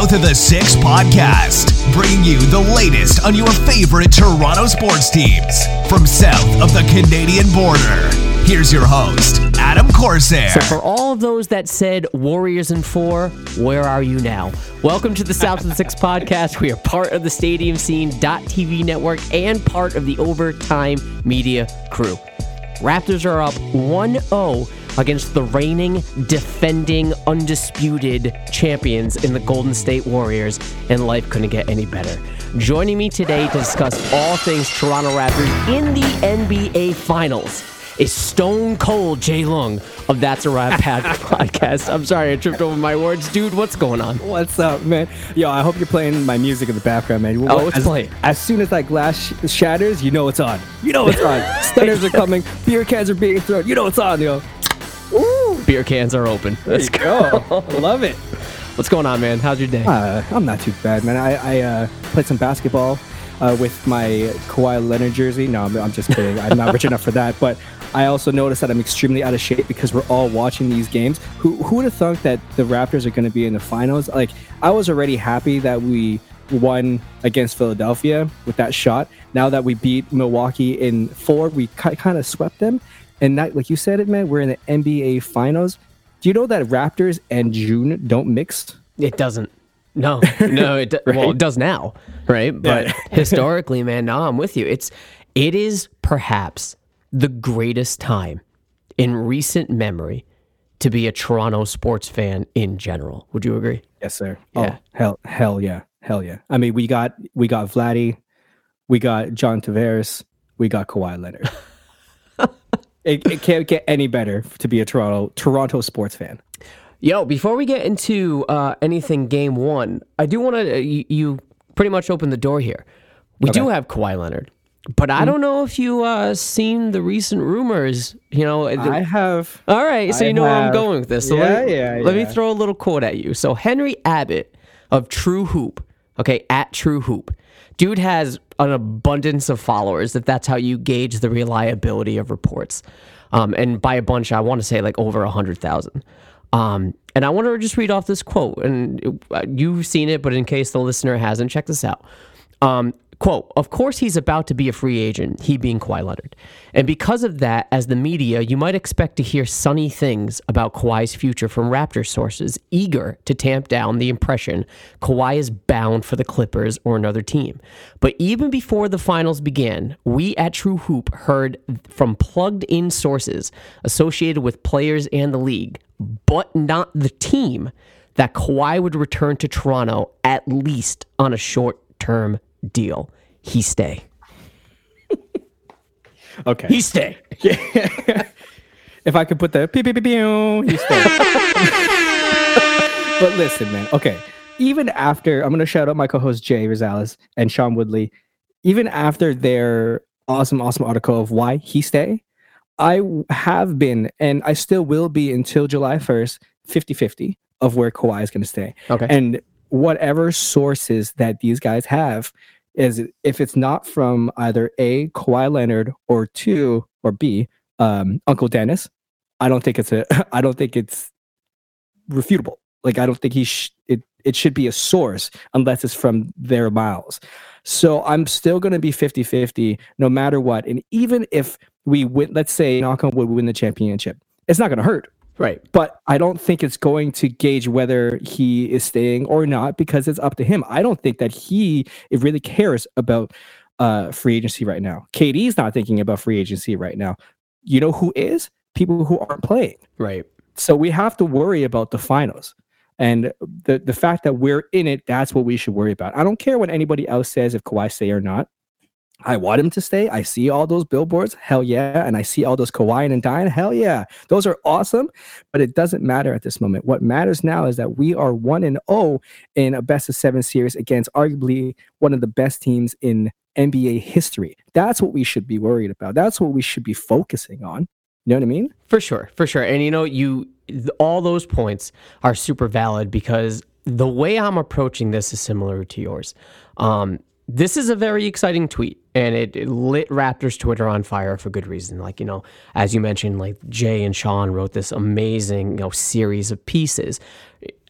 South of the Six podcast, bringing you the latest on your favorite Toronto sports teams from south of the Canadian border. Here's your host, Adam Corsair. So, for all those that said Warriors in four, where are you now? Welcome to the South of the Six podcast. We are part of the Stadium Scene TV network and part of the Overtime Media crew. Raptors are up 1 0 against the reigning, defending, undisputed champions in the Golden State Warriors, and life couldn't get any better. Joining me today to discuss all things Toronto Raptors in the NBA Finals is Stone Cold Jay Lung of That's a Wrap podcast. I'm sorry I tripped over my words. Dude, what's going on? What's up, man? Yo, I hope you're playing my music in the background, man. Oh, it's as, playing. As soon as that glass sh- shatters, you know it's on. You know it's on. Stunners are coming. Beer cans are being thrown. You know it's on, yo. Beer cans are open. Let's go. Love it. What's going on, man? How's your day? Uh, I'm not too bad, man. I, I uh, played some basketball uh, with my Kawhi Leonard jersey. No, I'm, I'm just kidding. I'm not rich enough for that. But I also noticed that I'm extremely out of shape because we're all watching these games. Who who would have thought that the Raptors are going to be in the finals? Like I was already happy that we won against Philadelphia with that shot. Now that we beat Milwaukee in four, we kind of swept them. And not, like you said it, man, we're in the NBA finals. Do you know that Raptors and June don't mix? It doesn't. No, no, it right? well, it does now, right? But yeah. historically, man, no, I'm with you. It's it is perhaps the greatest time in recent memory to be a Toronto sports fan in general. Would you agree? Yes, sir. Yeah. Oh, hell, hell yeah, hell yeah. I mean, we got we got Vladdy, we got John Tavares, we got Kawhi Leonard. it, it can't get any better to be a Toronto Toronto sports fan. Yo, before we get into uh, anything game one, I do want to. Uh, you, you, pretty much opened the door here. We okay. do have Kawhi Leonard. But I don't know if you uh seen the recent rumors. You know, I have. All right, so I you know have. where I'm going with this. So yeah, let me, yeah, Let me throw a little quote at you. So Henry Abbott of True Hoop, okay, at True Hoop, dude has an abundance of followers. If that's how you gauge the reliability of reports, um, and by a bunch, I want to say like over a hundred thousand. Um, and I want to just read off this quote, and uh, you've seen it, but in case the listener hasn't, check this out. Um, Quote, of course he's about to be a free agent, he being Kawhi Leonard. And because of that, as the media, you might expect to hear sunny things about Kawhi's future from Raptor sources, eager to tamp down the impression Kawhi is bound for the Clippers or another team. But even before the finals began, we at True Hoop heard from plugged in sources associated with players and the league, but not the team, that Kawhi would return to Toronto at least on a short term deal. He stay. okay. He stay. if I could put the pew pew pew pew, he stay. but listen, man. Okay. Even after I'm gonna shout out my co-host Jay Rosales and Sean Woodley. Even after their awesome, awesome article of why he stay, I have been and I still will be until July 1st, 50-50 of where Kawhi is gonna stay. Okay. And whatever sources that these guys have is if it's not from either A, Kawhi Leonard, or two, or B, um, Uncle Dennis, I don't think it's a I don't think it's refutable. Like I don't think he sh- it it should be a source unless it's from their miles. So I'm still going to be 50-50 no matter what. And even if we win, let's say knock on wood, we win the championship, it's not going to hurt Right. But I don't think it's going to gauge whether he is staying or not because it's up to him. I don't think that he really cares about uh, free agency right now. KD's not thinking about free agency right now. You know who is? People who aren't playing. Right. So we have to worry about the finals. And the the fact that we're in it, that's what we should worry about. I don't care what anybody else says if Kawhi stay or not. I want him to stay. I see all those billboards, hell yeah, and I see all those Kawhi and Diane, hell yeah. Those are awesome, but it doesn't matter at this moment. What matters now is that we are one and zero oh in a best of seven series against arguably one of the best teams in NBA history. That's what we should be worried about. That's what we should be focusing on. You know what I mean? For sure, for sure. And you know, you all those points are super valid because the way I'm approaching this is similar to yours. Um, this is a very exciting tweet and it, it, lit Raptors Twitter on fire for good reason. Like, you know, as you mentioned, like Jay and Sean wrote this amazing, you know, series of pieces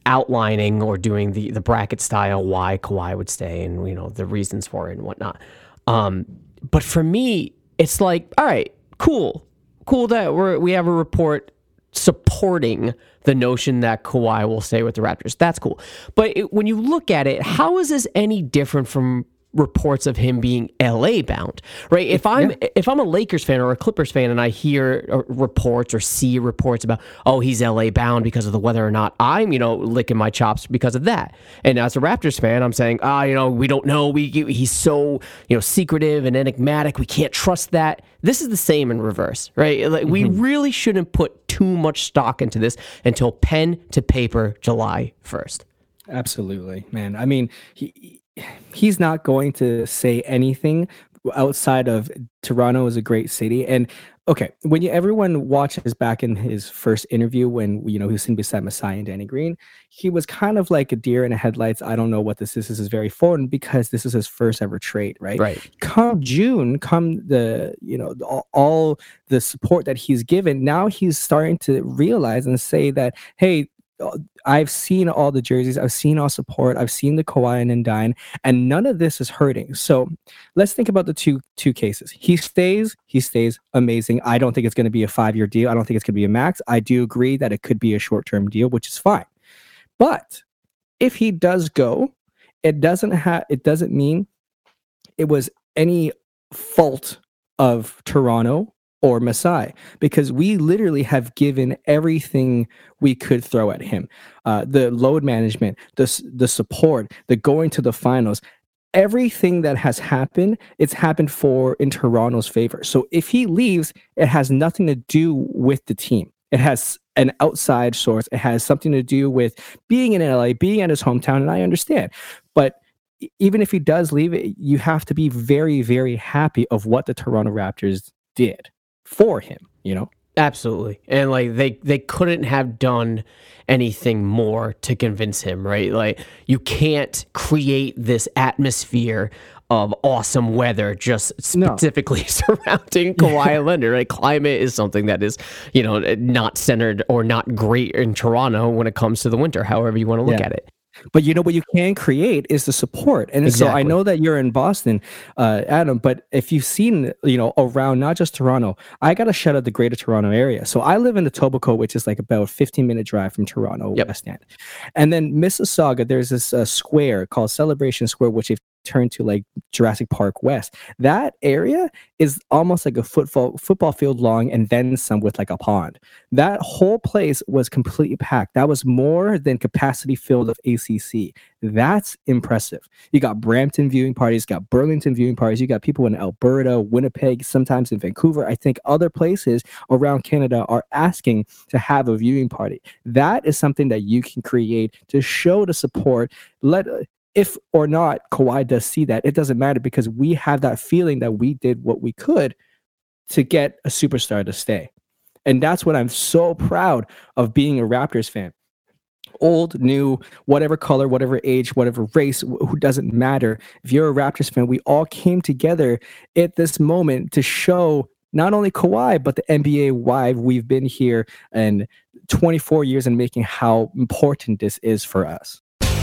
outlining or doing the the bracket style why Kawhi would stay and you know the reasons for it and whatnot. Um, but for me, it's like, all right, cool, cool that we we have a report supporting the notion that Kawhi will stay with the Raptors. That's cool. But it, when you look at it, how is this any different from reports of him being LA bound, right? If I'm yeah. if I'm a Lakers fan or a Clippers fan and I hear uh, reports or see reports about oh he's LA bound because of the weather or not I'm you know licking my chops because of that. And as a Raptors fan, I'm saying ah you know we don't know we he's so you know secretive and enigmatic we can't trust that. This is the same in reverse, right? Like mm-hmm. we really shouldn't put too much stock into this until pen to paper July 1st. Absolutely, man. I mean, he he's not going to say anything outside of Toronto is a great city. And okay, when you, everyone watches back in his first interview when you know he was sitting beside Masai and Danny Green, he was kind of like a deer in the headlights. I don't know what this is. This is very foreign because this is his first ever trade, right? Right. Come June, come the you know all, all the support that he's given. Now he's starting to realize and say that hey, I've seen all the jerseys, I've seen all support, I've seen the Kawhi and Dine, and none of this is hurting. So let's think about the two two cases. He stays, he stays amazing. I don't think it's going to be a five year deal. I don't think it's going to be a max. I do agree that it could be a short term deal, which is fine. But if he does go, it doesn't have it doesn't mean it was any fault of Toronto or Masai because we literally have given everything we could throw at him. Uh, the load management, the the support, the going to the finals, everything that has happened, it's happened for in Toronto's favor. So if he leaves, it has nothing to do with the team. It has an outside source. It has something to do with being in LA, being at his hometown, and I understand. But even if he does leave, you have to be very, very happy of what the Toronto Raptors did for him, you know? Absolutely. And like they they couldn't have done anything more to convince him, right? Like you can't create this atmosphere of awesome weather just specifically no. surrounding Kawhi Leonard. Right? Climate is something that is, you know, not centered or not great in Toronto when it comes to the winter, however you want to look yeah. at it. But you know what you can create is the support. And exactly. so I know that you're in Boston, uh, Adam, but if you've seen, you know, around not just Toronto, I got to shout out the greater Toronto area. So I live in the Etobicoke, which is like about 15 minute drive from Toronto, yep. West End. And then Mississauga, there's this uh, square called Celebration Square, which if turn to like Jurassic Park West. That area is almost like a football football field long and then some with like a pond. That whole place was completely packed. That was more than capacity filled of ACC. That's impressive. You got Brampton viewing parties, got Burlington viewing parties, you got people in Alberta, Winnipeg, sometimes in Vancouver. I think other places around Canada are asking to have a viewing party. That is something that you can create to show the support. Let if or not Kawhi does see that, it doesn't matter because we have that feeling that we did what we could to get a superstar to stay. And that's what I'm so proud of being a Raptors fan. Old, new, whatever color, whatever age, whatever race, who doesn't matter. If you're a Raptors fan, we all came together at this moment to show not only Kawhi, but the NBA why we've been here and 24 years and making how important this is for us.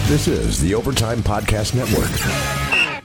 This is the Overtime Podcast Network.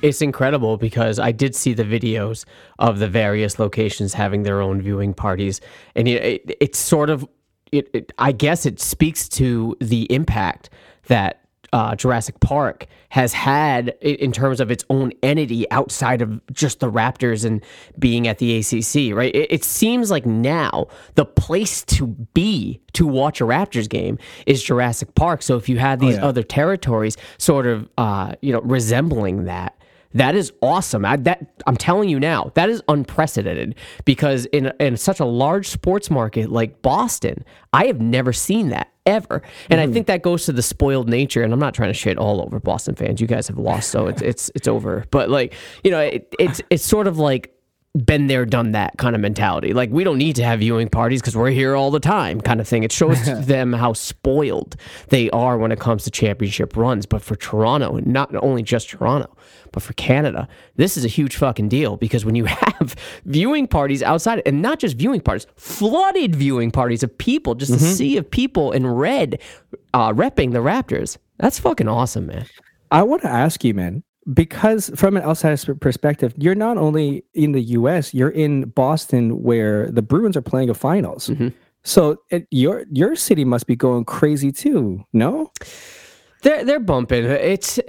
It's incredible because I did see the videos of the various locations having their own viewing parties, and it, it it's sort of, it, it, I guess it speaks to the impact that uh, Jurassic Park has had in terms of its own entity outside of just the Raptors and being at the ACC, right? It, it, seems like now the place to be to watch a Raptors game is Jurassic Park. So if you had these oh, yeah. other territories sort of, uh, you know, resembling that, that is awesome. I, that I'm telling you now, that is unprecedented because in in such a large sports market like Boston, I have never seen that ever. And mm. I think that goes to the spoiled nature. And I'm not trying to shit all over Boston fans. You guys have lost, so it's it's it's over. But like you know, it, it's it's sort of like been there, done that kind of mentality. Like we don't need to have viewing parties because we're here all the time, kind of thing. It shows them how spoiled they are when it comes to championship runs. But for Toronto, and not only just Toronto, but for Canada, this is a huge fucking deal because when you have viewing parties outside, and not just viewing parties, flooded viewing parties of people, just Mm-hmm. a sea of people in red, uh, repping the Raptors. That's fucking awesome, man. I want to ask you, man, because from an outsider's perspective, you're not only in the U.S., you're in Boston, where the Bruins are playing a finals. Mm-hmm. So it, your your city must be going crazy too. No, They're they're bumping. It's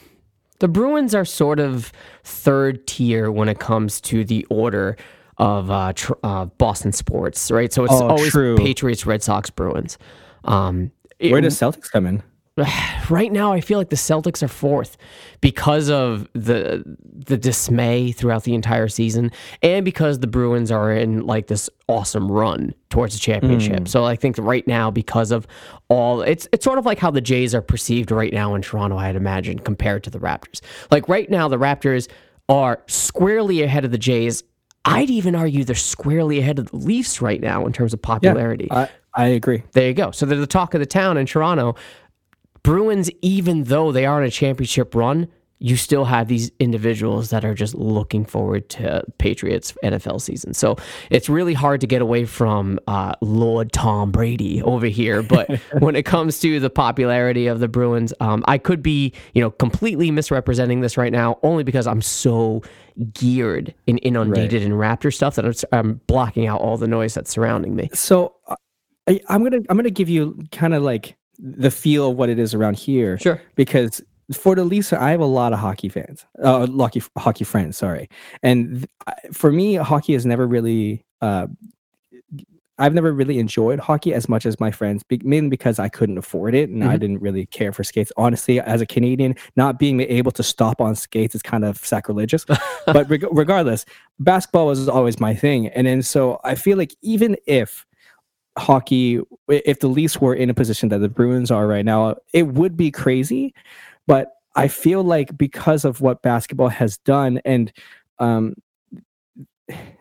the Bruins are sort of third tier when it comes to the order of uh, tr- uh, Boston sports, right? So it's Oh, always true. Patriots, Red Sox, Bruins. Um, it- where does Celtics come in? right now I feel like the Celtics are fourth because of the the dismay throughout the entire season and because the Bruins are in like this awesome run towards the championship. Mm. So I think right now because of all it's it's sort of like how the Jays are perceived right now in Toronto I'd imagine compared to the Raptors. Like right now the Raptors are squarely ahead of the Jays. I'd even argue they're squarely ahead of the Leafs right now in terms of popularity. I I agree. There you go. So they're the talk of the town in Toronto. Bruins, even though they are in a championship run, you still have these individuals that are just looking forward to Patriots NFL season. So it's really hard to get away from uh, Lord Tom Brady over here. But when it comes to the popularity of the Bruins, um, I could be, you know, completely misrepresenting this right now, only because I'm so geared and inundated in Raptor stuff that I'm, I'm blocking out all the noise that's surrounding me. So uh, I, I'm gonna I'm gonna give you kind of like the feel of what it is around here. Sure. Because for the Leafs, I have a lot of hockey fans, uh, hockey hockey friends. Sorry, and th- for me, hockey has never really. Uh, I've never really enjoyed hockey as much as my friends, be- mainly because I couldn't afford it and I didn't really care for skates. Honestly, as a Canadian, not being able to stop on skates is kind of sacrilegious. but reg- regardless, basketball was always my thing, and then so I feel like even if hockey, if the Leafs were in a position that the Bruins are right now, it would be crazy. But I feel like because of what basketball has done, and um,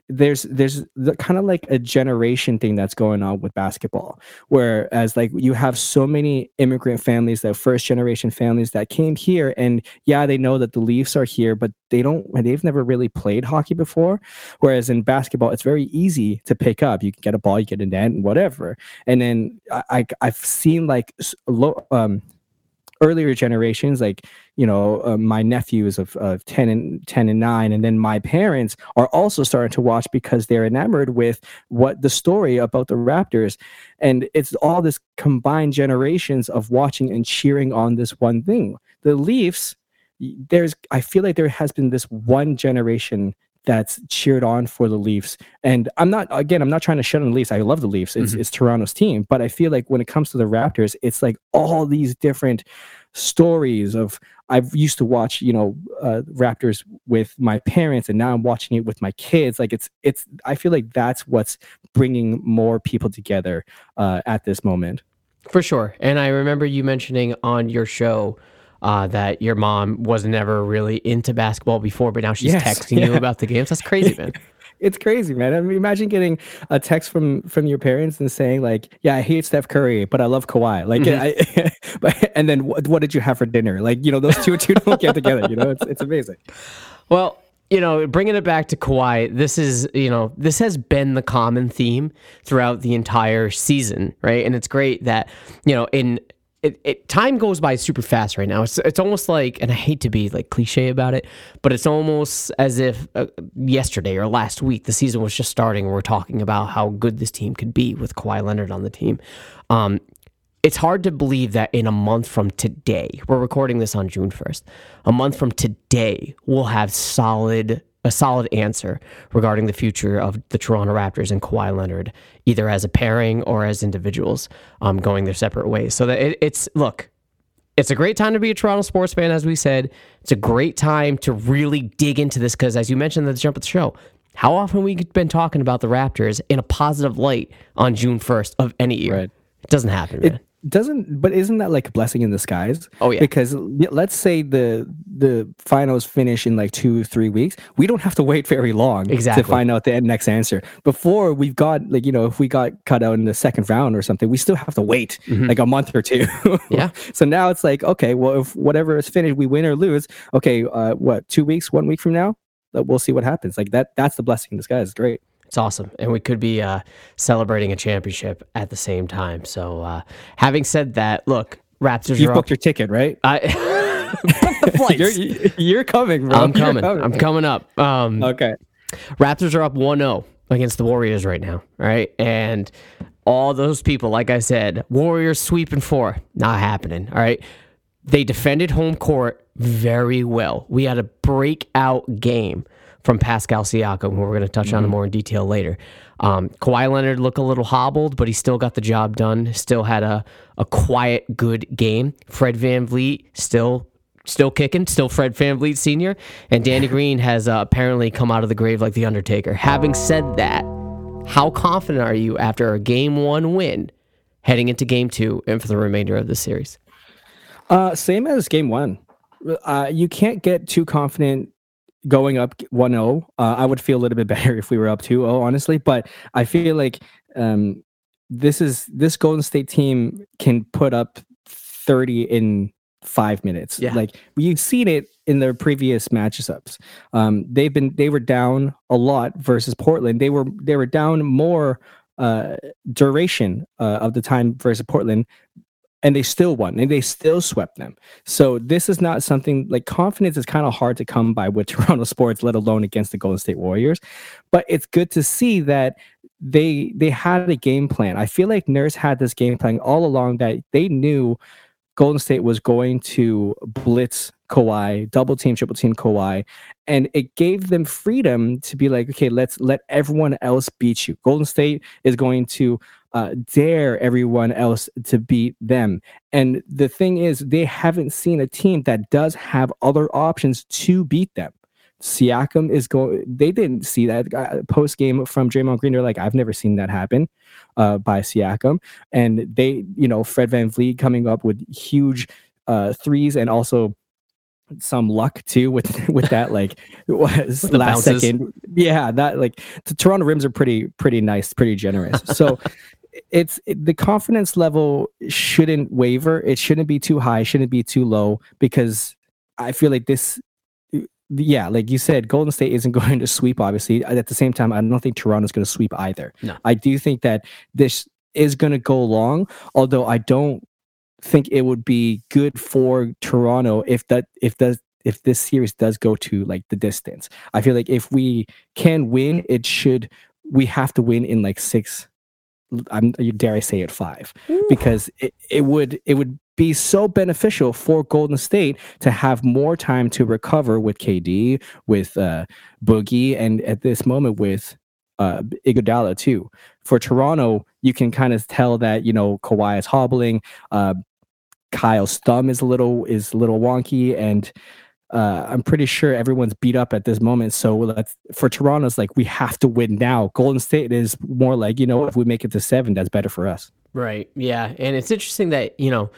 there's there's the, kind of like a generation thing that's going on with basketball whereas like you have so many immigrant families that first generation families that came here and yeah they know that the leafs are here but they don't they've never really played hockey before. Whereas in basketball it's very easy to pick up. You can get a ball you get a net and whatever. And then i, I i've seen like low um earlier generations like you know uh, my nephews of, of 10 and 10 and 9 and then my parents are also starting to watch because they're enamored with what the story about the raptors. And it's all this combined generations of watching and cheering on this one thing. The leafs there's i feel like there has been this one generation that's cheered on for the Leafs. And I'm not again, I'm not trying to shut on the Leafs. I love the Leafs. It's it's Toronto's team. But I feel like when it comes to the Raptors, it's like all these different stories of I've used to watch, you know, uh, Raptors with my parents, and now I'm watching it with my kids. Like it's it's. I feel like that's what's bringing more people together uh, at this moment. For sure. And I remember you mentioning on your show uh, that your mom was never really into basketball before, but now she's Yes, texting you about the games. That's crazy, man. It's crazy, man. I mean, imagine getting a text from from your parents and saying like, "Yeah, I hate Steph Curry, but I love Kawhi." Like, I, but, and then what, what did you have for dinner? Like, you know, those two two don't get together. You know, it's it's amazing. Well, you know, bringing it back to Kawhi, this is, you know, this has been the common theme throughout the entire season, right? And it's great that, you know, in it, it time goes by super fast right now. It's it's almost like, and I hate to be like cliche about it, but it's almost as if uh, yesterday or last week the season was just starting. and We're talking about how good this team could be with Kawhi Leonard on the team. Um, it's hard to believe that in a month from today, we're recording this on June 1st. A month from today, we'll have solid a solid answer regarding the future of the Toronto Raptors and Kawhi Leonard, either as a pairing or as individuals, um, going their separate ways. So that it, it's look, it's a great time to be a Toronto sports fan, as we said. It's a great time to really dig into this because, as you mentioned at the jump of the show, how often we've been talking about the Raptors in a positive light on June 1st of any year. Right. It doesn't happen, man. Doesn't but isn't that like a blessing in disguise Oh, yeah. because let's say the the finals finish in like two three weeks we don't have to wait very long Exactly. to find out the next answer before we've got like you know if we got cut out in the second round or something we still have to wait like a month or two Mm-hmm. Yeah. so now it's like okay well if whatever is finished we win or lose okay uh what two weeks one week from now we'll see what happens like that that's the blessing in disguise great It's awesome. And we could be uh, celebrating a championship at the same time. So, uh, having said that, look, Raptors you are up. booked your ticket right I booked the flights. you're, you're coming bro I'm You're coming. I'm coming up. Um, okay Raptors are up 1 0 against the Warriors right now. All right. And all those people, like I said, Warriors sweeping four, not happening. All right. They defended home court very well. We had a breakout game from Pascal Siakam, who we're going to touch on more in detail later. Um, Kawhi Leonard looked a little hobbled, but he still got the job done. Still had a, a quiet, good game. Fred VanVleet still still kicking, still Fred VanVleet Sr. And Danny Green has uh, apparently come out of the grave like the Undertaker. Having said that, how confident are you after a game one win heading into game two and for the remainder of the series? Uh, same as game one. Uh, you can't get too confident going up 1-0. Uh, I would feel a little bit better if we were up 2-0, honestly. But I feel like um, this is this Golden State team can put up 30 in five minutes. Yeah. Like you've seen it in their previous matchups. Um, they've been they were down a lot versus Portland. They were they were down more uh, duration uh, of the time versus Portland and they still won and they still swept them. So this is not something like confidence is kind of hard to come by with Toronto sports, let alone against the Golden State Warriors. But it's good to see that they they had a game plan. I feel like Nurse had this game plan all along that they knew Golden State was going to blitz Kawhi, double team, triple team Kawhi, and it gave them freedom to be like, okay, let's let everyone else beat you. Golden State is going to uh, dare everyone else to beat them. And the thing is, they haven't seen a team that does have other options to beat them. Siakam is going. They didn't see that uh, post game from Draymond Green. They're like, I've never seen that happen uh, by Siakam. And they, you know, Fred VanVleet coming up with huge uh, threes and also some luck too with with that like was the last bounces. second yeah that like the toronto rims are pretty pretty nice pretty generous so it's it, the confidence level shouldn't waver. It shouldn't be too high. Shouldn't be too low because i feel like this yeah like you said golden state isn't going to sweep obviously. At the same time i don't think toronto's going to sweep either. No. i do think that this is going to go long although i don't think it would be good for toronto if that if that if this series does go to like the distance. I feel like if we can win it should we have to win in like six i'm dare i say it five because it, it would it would be so beneficial for Golden State to have more time to recover with KD, with uh, Boogie, and at this moment with uh, Iguodala too. For Toronto, you can kind of tell that you know Kawhi is hobbling. Uh, Kyle's thumb is a little is a little wonky, and uh, I'm pretty sure everyone's beat up at this moment. So let's for Toronto's like we have to win now. Golden State is more like you know if we make it to seven, that's better for us. Right. Yeah. And it's interesting that, you know,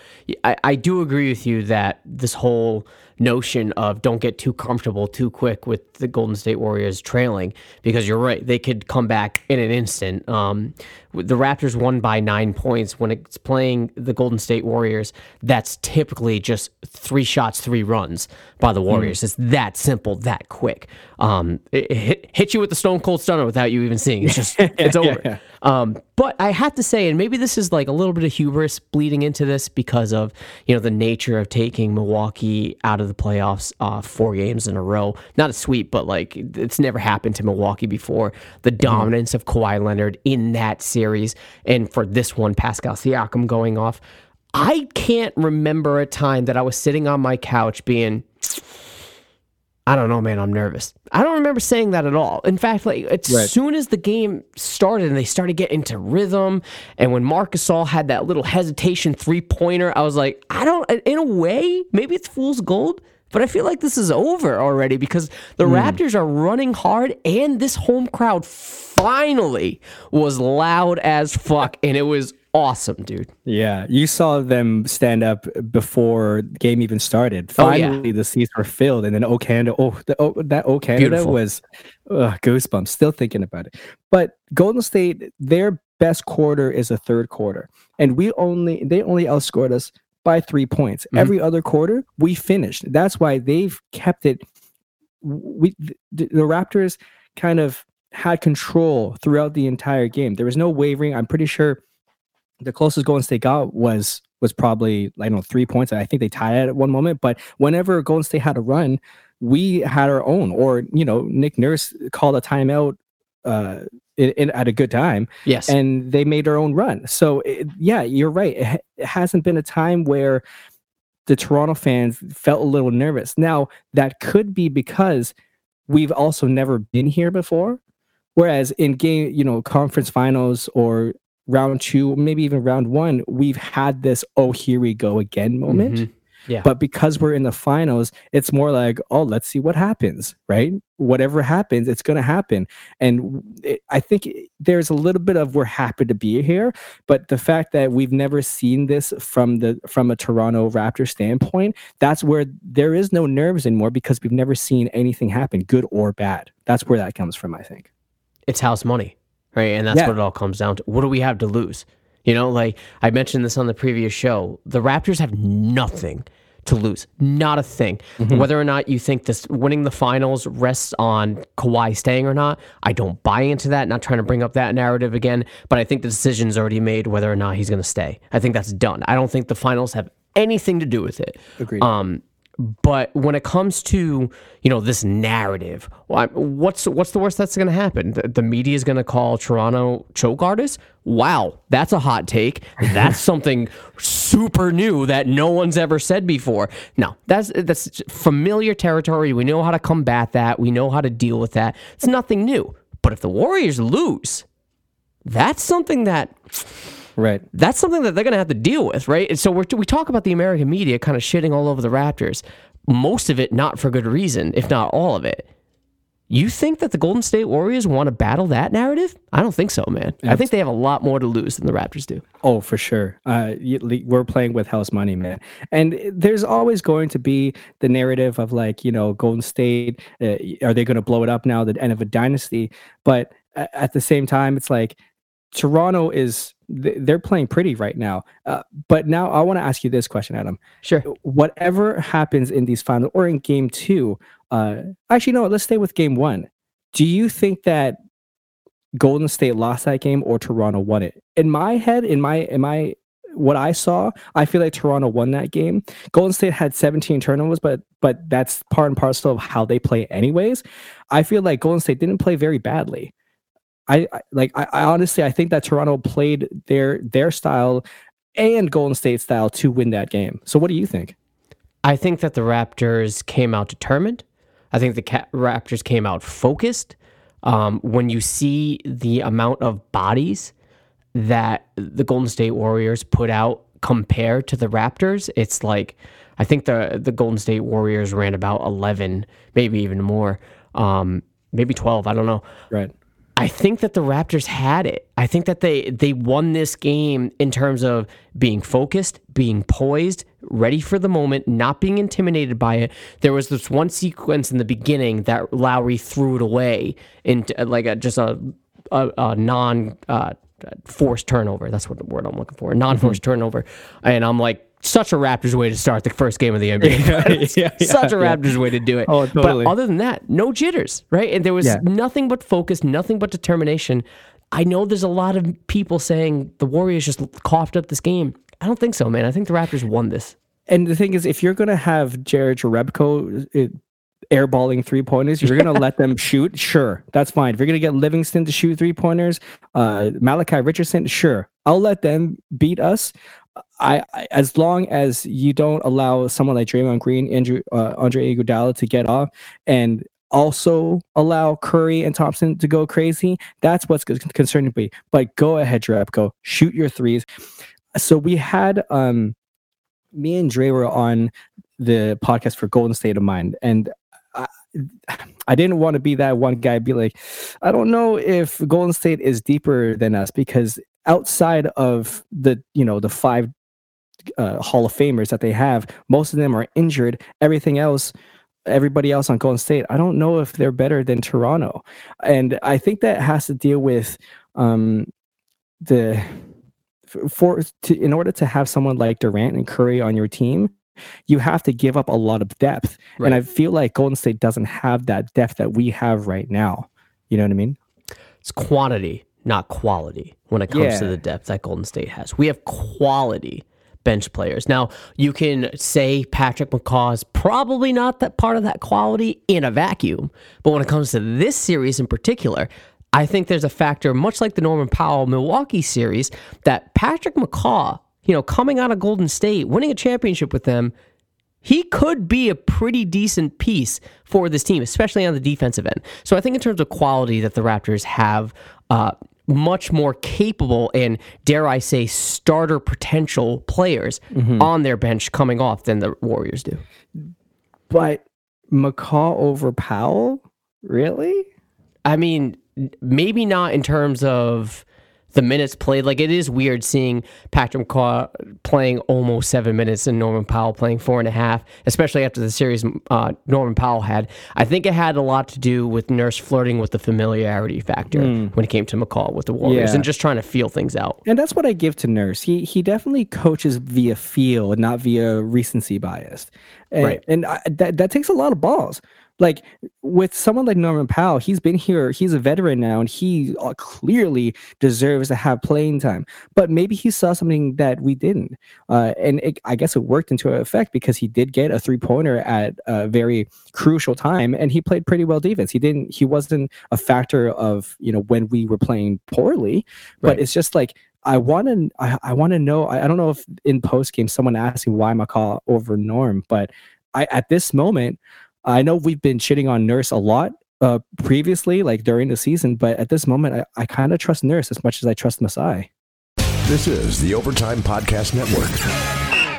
I, I do agree with you that this whole notion of don't get too comfortable too quick with the Golden State Warriors trailing because you're right. They could come back in an instant. Um, the Raptors won by nine points when it's playing the Golden State Warriors. That's typically just three shots, three runs by the Warriors. It's that simple, that quick. Um, it, it hit, hit you with the Stone Cold Stunner without you even seeing. It's just, it's over. yeah. Um, but I have to say, and maybe this is like a little bit of hubris bleeding into this because of you know the nature of taking Milwaukee out of the playoffs uh, four games in a row. Not a sweep, but like it's never happened to Milwaukee before. The dominance of Kawhi Leonard in that series, and for this one, Pascal Siakam going off. I can't remember a time that I was sitting on my couch being. I don't know, man. I'm nervous. I don't remember saying that at all. In fact, like as Right. soon as the game started and they started getting into rhythm, and when Marc Gasol had that little hesitation three pointer, I was like, I don't. In a way, maybe it's fool's gold, but I feel like this is over already because the hmm. Raptors are running hard, and this home crowd finally was loud as fuck, and it was awesome, dude. Yeah, you saw them stand up before the game even started. Oh, yeah. Finally, the seats were filled, and then O Canada. Oh, the, oh that O Canada Beautiful. was ugh, goosebumps. Still thinking about it. But Golden State, their best quarter is a third quarter, and we only they only outscored us by three points. Mhm. Every other quarter, we finished. That's why they've kept it. We the, the Raptors kind of had control throughout the entire game. There was no wavering. I'm pretty sure the closest Golden State got was was probably I don't know three points. I think they tied it at one moment. But whenever Golden State had a run, we had our own. Or you know, Nick Nurse called a timeout uh, in, in, at a good time, Yes. and they made their own run. So it, yeah, you're right. It, it hasn't been a time where the Toronto fans felt a little nervous. Now that could be because we've also never been here before. Whereas in game, you know, conference finals or round two, maybe even round one, we've had this "oh here we go again" moment. Mhm. Yeah. But because we're in the finals, it's more like, oh, let's see what happens, right? Whatever happens, it's going to happen. And it, I think there's a little bit of we're happy to be here, but the fact that we've never seen this from the from a Toronto Raptor standpoint, that's where there is no nerves anymore because we've never seen anything happen, good or bad. That's where that comes from, I think. it's house money, right? And that's Yeah. what it all comes down to. What do we have to lose? You know, like I mentioned this on the previous show, the Raptors have nothing to lose, not a thing. Mm-hmm. Whether or not you think this winning the finals rests on Kawhi staying or not, I don't buy into that. Not trying to bring up that narrative again, but I think the decision's already made whether or not he's going to stay. I think that's done. I don't think the finals have anything to do with it. Agreed. Um, but when it comes to you know this narrative, what's what's the worst that's going to happen? The, the media is going to call Toronto choke artists. Wow, that's a hot take. That's something super new that no one's ever said before. No, that's that's familiar territory. We know how to combat that. We know how to deal with that. It's nothing new. But if the Warriors lose, that's something that Right. that's something that they're going to have to deal with, right? And so we're, we talk about the American media kind of shitting all over the Raptors, most of it not for good reason, if not all of it. You think that the Golden State Warriors want to battle that narrative? I don't think so, man. I think they have a lot more to lose than the Raptors do. Oh, for sure. Uh, we're playing with house money, man. And there's always going to be the narrative of like, you know, Golden State. Uh, are they going to blow it up now? The end of a dynasty. But at the same time, it's like Toronto is th- they're playing pretty right now. Uh, but now I want to ask you this question, Adam. Sure. Whatever happens in these finals or in Game Two, uh, actually, no. Let's stay with Game One. Do you think that Golden State lost that game or Toronto won it. In my head, in my in my what I saw, I feel like Toronto won that game. Golden State had 17 turnovers, but but that's part and parcel of how they play anyways. I feel like Golden State didn't play very badly. I, I like I, I honestly I think that Toronto played their their style and Golden State style to win that game. So what do you think? I think that the Raptors came out determined. I think the Raptors came out focused. Um, when you see the amount of bodies that the Golden State Warriors put out compared to the Raptors, it's like I think the the Golden State Warriors ran about eleven, maybe even more, um, maybe twelve. I don't know. Right. I think that the Raptors had it. I think that they they won this game in terms of being focused, being poised, ready for the moment, not being intimidated by it. There was this one sequence in the beginning that Lowry threw it away into uh, like a, just a a, a non uh, forced turnover. That's what the word I'm looking for. Non forced turnover. And I'm like, such a Raptors way to start the first game of the NBA. yeah, yeah, such a yeah. Raptors way to do it. Oh, totally. But other than that, no jitters, right? And there was Yeah. nothing but focus, nothing but determination. I know there's a lot of people saying the Warriors just coughed up this game. I don't think so, man. I think the Raptors won this. And the thing is, if you're gonna have Jared Jerebko uh, airballing three pointers, you're gonna let them shoot. Sure, that's fine. If you're gonna get Livingston to shoot three pointers, uh, Malachi Richardson, sure, I'll let them beat us. I, I as long as you don't allow someone like Draymond Green, Andrew, uh, Andre Iguodala to get off, and also allow Curry and Thompson to go crazy. That's what's concerning me. But go ahead, Jerebko, shoot your threes. So we had um me and Dre were on the podcast for Golden State of Mind, and I, I didn't want to be that one guy. Be like, I don't know if Golden State is deeper than us because outside of the you know the five uh, Hall of Famers that they have, most of them are injured. Everything else, everybody else on Golden State, I don't know if they're better than Toronto, and I think that has to deal with um, the for to, in order to have someone like Durant and Curry on your team, you have to give up a lot of depth, Right. and I feel like Golden State doesn't have that depth that we have right now. You know what I mean? It's quantity, not quality, when it comes to the depth that Golden State has. We have quality bench players. Now, you can say Patrick McCaw is probably not that part of that quality in a vacuum, but when it comes to this series in particular, I think there's a factor, much like the Norman Powell Milwaukee series, that Patrick McCaw, you know, coming out of Golden State, winning a championship with them, he could be a pretty decent piece for this team, especially on the defensive end. So I think in terms of quality that the Raptors have uh, much more capable and dare I say starter potential players mm-hmm. on their bench coming off than the Warriors do. But McCaw over Powell, really? I mean, maybe not in terms of the minutes played. Like it is weird seeing Patrick McCaw playing almost seven minutes and Norman Powell playing four and a half, especially after the series uh, Norman Powell had. I think it had a lot to do with Nurse flirting with the familiarity factor when it came to McCaw with the Warriors Yeah. and just trying to feel things out. And that's what I give to Nurse. He he definitely coaches via feel and not via recency bias. And, Right. And I, that that takes a lot of balls. Like with someone like Norman Powell, he's been here. He's a veteran now, and he uh, clearly deserves to have playing time. But maybe he saw something that we didn't, uh, and it, I guess it worked into effect because he did get a three pointer at a very crucial time, and he played pretty well defense. He didn't. He wasn't a factor of you know when we were playing poorly, but Right. it's just like I want to I, I want to know I, I don't know if in post game someone asked me why McCaw over Norm, but I at this moment I know we've been shitting on Nurse a lot uh previously like during the season, but at this moment I, I kind of trust Nurse as much as I trust Masai. This is the Overtime Podcast Network.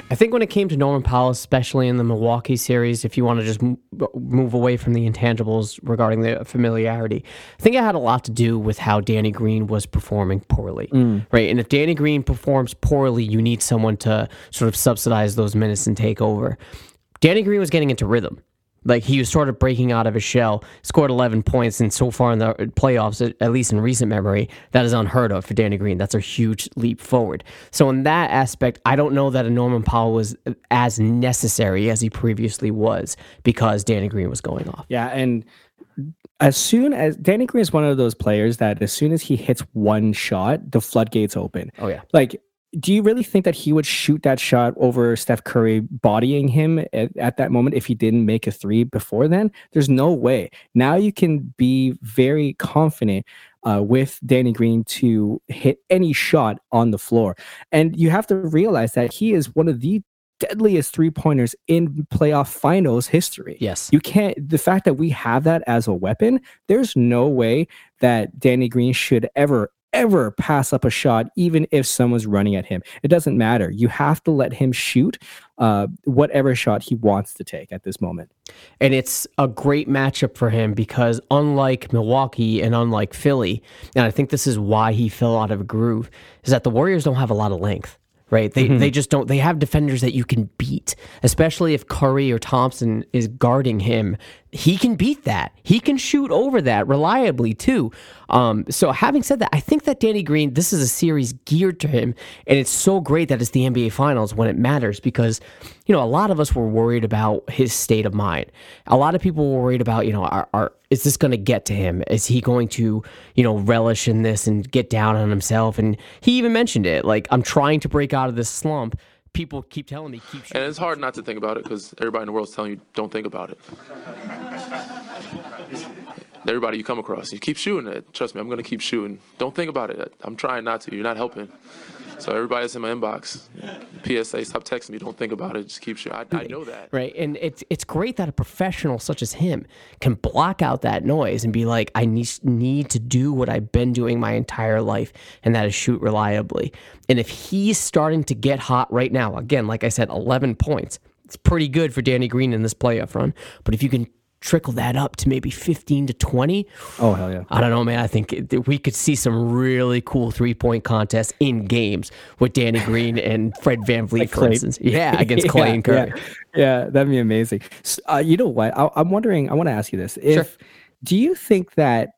I think when it came to Norman Powell, especially in the Milwaukee series, if you want to just m- move away from the intangibles regarding the familiarity, I think it had a lot to do with how Danny Green was performing poorly, right? And if Danny Green performs poorly, you need someone to sort of subsidize those minutes and take over. Danny Green was getting into rhythm. Like he was sort of breaking out of his shell, scored 11 points, and so far in the playoffs, at- at least in recent memory, that is unheard of for Danny Green. That's a huge leap forward. So in that aspect, I don't know that a Norman Powell was as necessary as he previously was because Danny Green was going off. Yeah, and as soon as Danny Green is one of those players that as soon as he hits one shot, the floodgates open. Oh yeah, Like, do you really think that he would shoot that shot over Steph Curry bodying him at, at that moment if he didn't make a three before then? There's no way. Now you can be very confident uh, with Danny Green to hit any shot on the floor. And you have to realize that he is one of the deadliest three pointers in playoff finals history. yes, You can't, the fact that we have that as a weapon, there's no way that Danny Green should ever, ever pass up a shot, even if someone's running at him. It doesn't matter. You have to let him shoot uh, whatever shot he wants to take at this moment. And it's a great matchup for him because unlike Milwaukee and unlike Philly, and I think this is why he fell out of a groove, is that the Warriors don't have a lot of length. Right. They they just don't they have defenders that you can beat, especially if Curry or Thompson is guarding him. He can beat that. He can shoot over that reliably too. Um, so having said that, I think that Danny Green, this is a series geared to him, and it's so great that it's the NBA Finals when it matters because, you know, a lot of us were worried about his state of mind. A lot of people were worried about, you know, are, are is this going to get to him? Is he going to, you know, relish in this and get down on himself? And he even mentioned it, like I'm trying to break out of this slump. People keep telling me keep. And shooting. it's hard not to think about it because everybody in the world's telling you don't think about it. everybody you come across, you keep shooting it. Trust me, I'm gonna keep shooting. Don't think about it. I'm trying not to. You're not helping. So everybody's in my inbox, PSA, stop texting me. Don't think about it. Just keep shooting. I, I know that. Right. And it's it's great that a professional such as him can block out that noise and be like, I need need to do what I've been doing my entire life, and that is shoot reliably. And if he's starting to get hot right now, again, like I said, eleven points. It's pretty good for Danny Green in this playoff run. But if you can trickle that up to maybe 15 to 20. Oh hell yeah! I don't know, man. I think it- we could see some really cool three point contests in games with Danny Green and Fred VanVleet, for Clay. instance. Yeah, against Clay Yeah, and Curry. Yeah, yeah, that'd be amazing. Uh, you know what? I, I'm wondering. I want to ask you this: If do you think that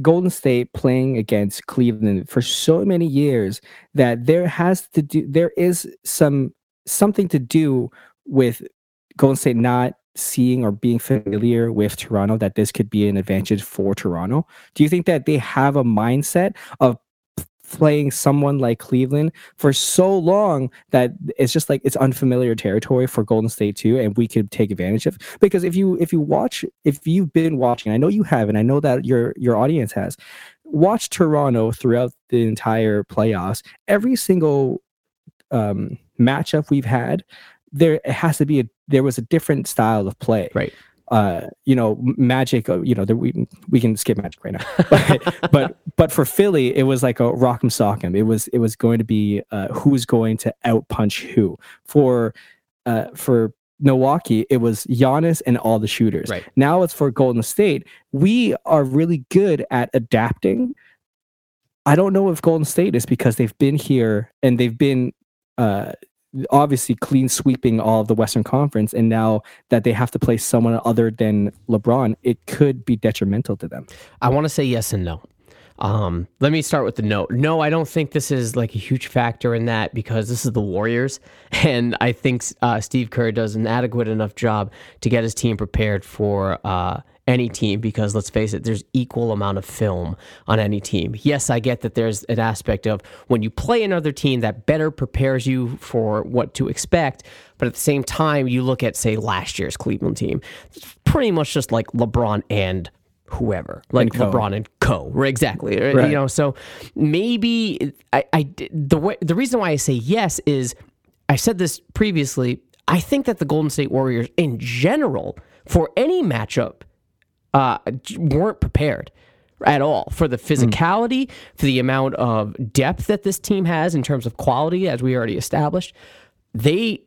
Golden State playing against Cleveland for so many years that there has to do there is some something to do with Golden State not seeing or being familiar with Toronto that this could be an advantage for Toronto? Do you think that they have a mindset of playing someone like Cleveland for so long that it's just like it's unfamiliar territory for Golden State too, and we could take advantage of. Because if you if you watch if you've been watching, I know you have, and I know that your your audience has, watch Toronto throughout the entire playoffs. Every single um, matchup we've had, there it has to be a there was a different style of play Right. uh, you know, Magic, uh, you know, there, we we can skip Magic right now, but but but for Philly, it was like a rock'em sock'em. It was it was going to be uh, who's going to outpunch who. For uh, for Milwaukee, it was Giannis and all the shooters. Right. Now it's for Golden State. We are really good at adapting. I don't know if Golden State is because they've been here and they've been uh, obviously clean sweeping all of the Western Conference, and now that they have to play someone other than LeBron, it could be detrimental to them. I want to say yes and no. Um, let me start with the no. No, I don't think this is like a huge factor in that because this is the Warriors, and I think uh, Steve Kerr does an adequate enough job to get his team prepared for uh, any team. Because let's face it, there's equal amount of film on any team. Yes, I get that there's an aspect of when you play another team that better prepares you for what to expect, but at the same time, you look at say last year's Cleveland team, it's pretty much just like LeBron and whoever, like co. LeBron and co. Right, exactly. Right. You know, so maybe I, I the way, the reason why I say yes is I said this previously. I think that the Golden State Warriors in general for any matchup uh, weren't prepared at all for the physicality, for the amount of depth that this team has in terms of quality, as we already established. They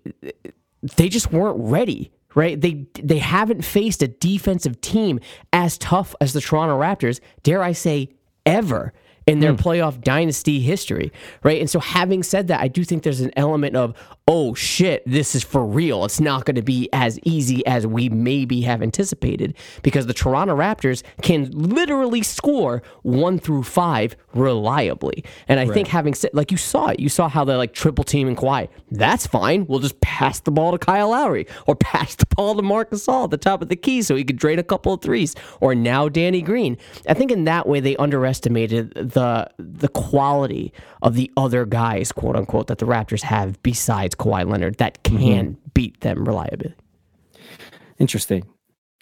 they just weren't ready, right? They they haven't faced a defensive team as tough as the Toronto Raptors, dare I say, ever in their hmm. playoff dynasty history, right? And so having said that, I do think there's an element of, oh shit, this is for real. It's not going to be as easy as we maybe have anticipated because the Toronto Raptors can literally score 1 through 5 reliably. And I think having said like you saw it, you saw how they like triple team and quiet. That's fine. We'll just pass the ball to Kyle Lowry or pass the ball to Marc Gasol at the top of the key so he could drain a couple of threes. Or now Danny Green. I think in that way they underestimated the the quality of the other guys, quote unquote, that the Raptors have besides Kawhi Leonard that can beat them reliably. Interesting.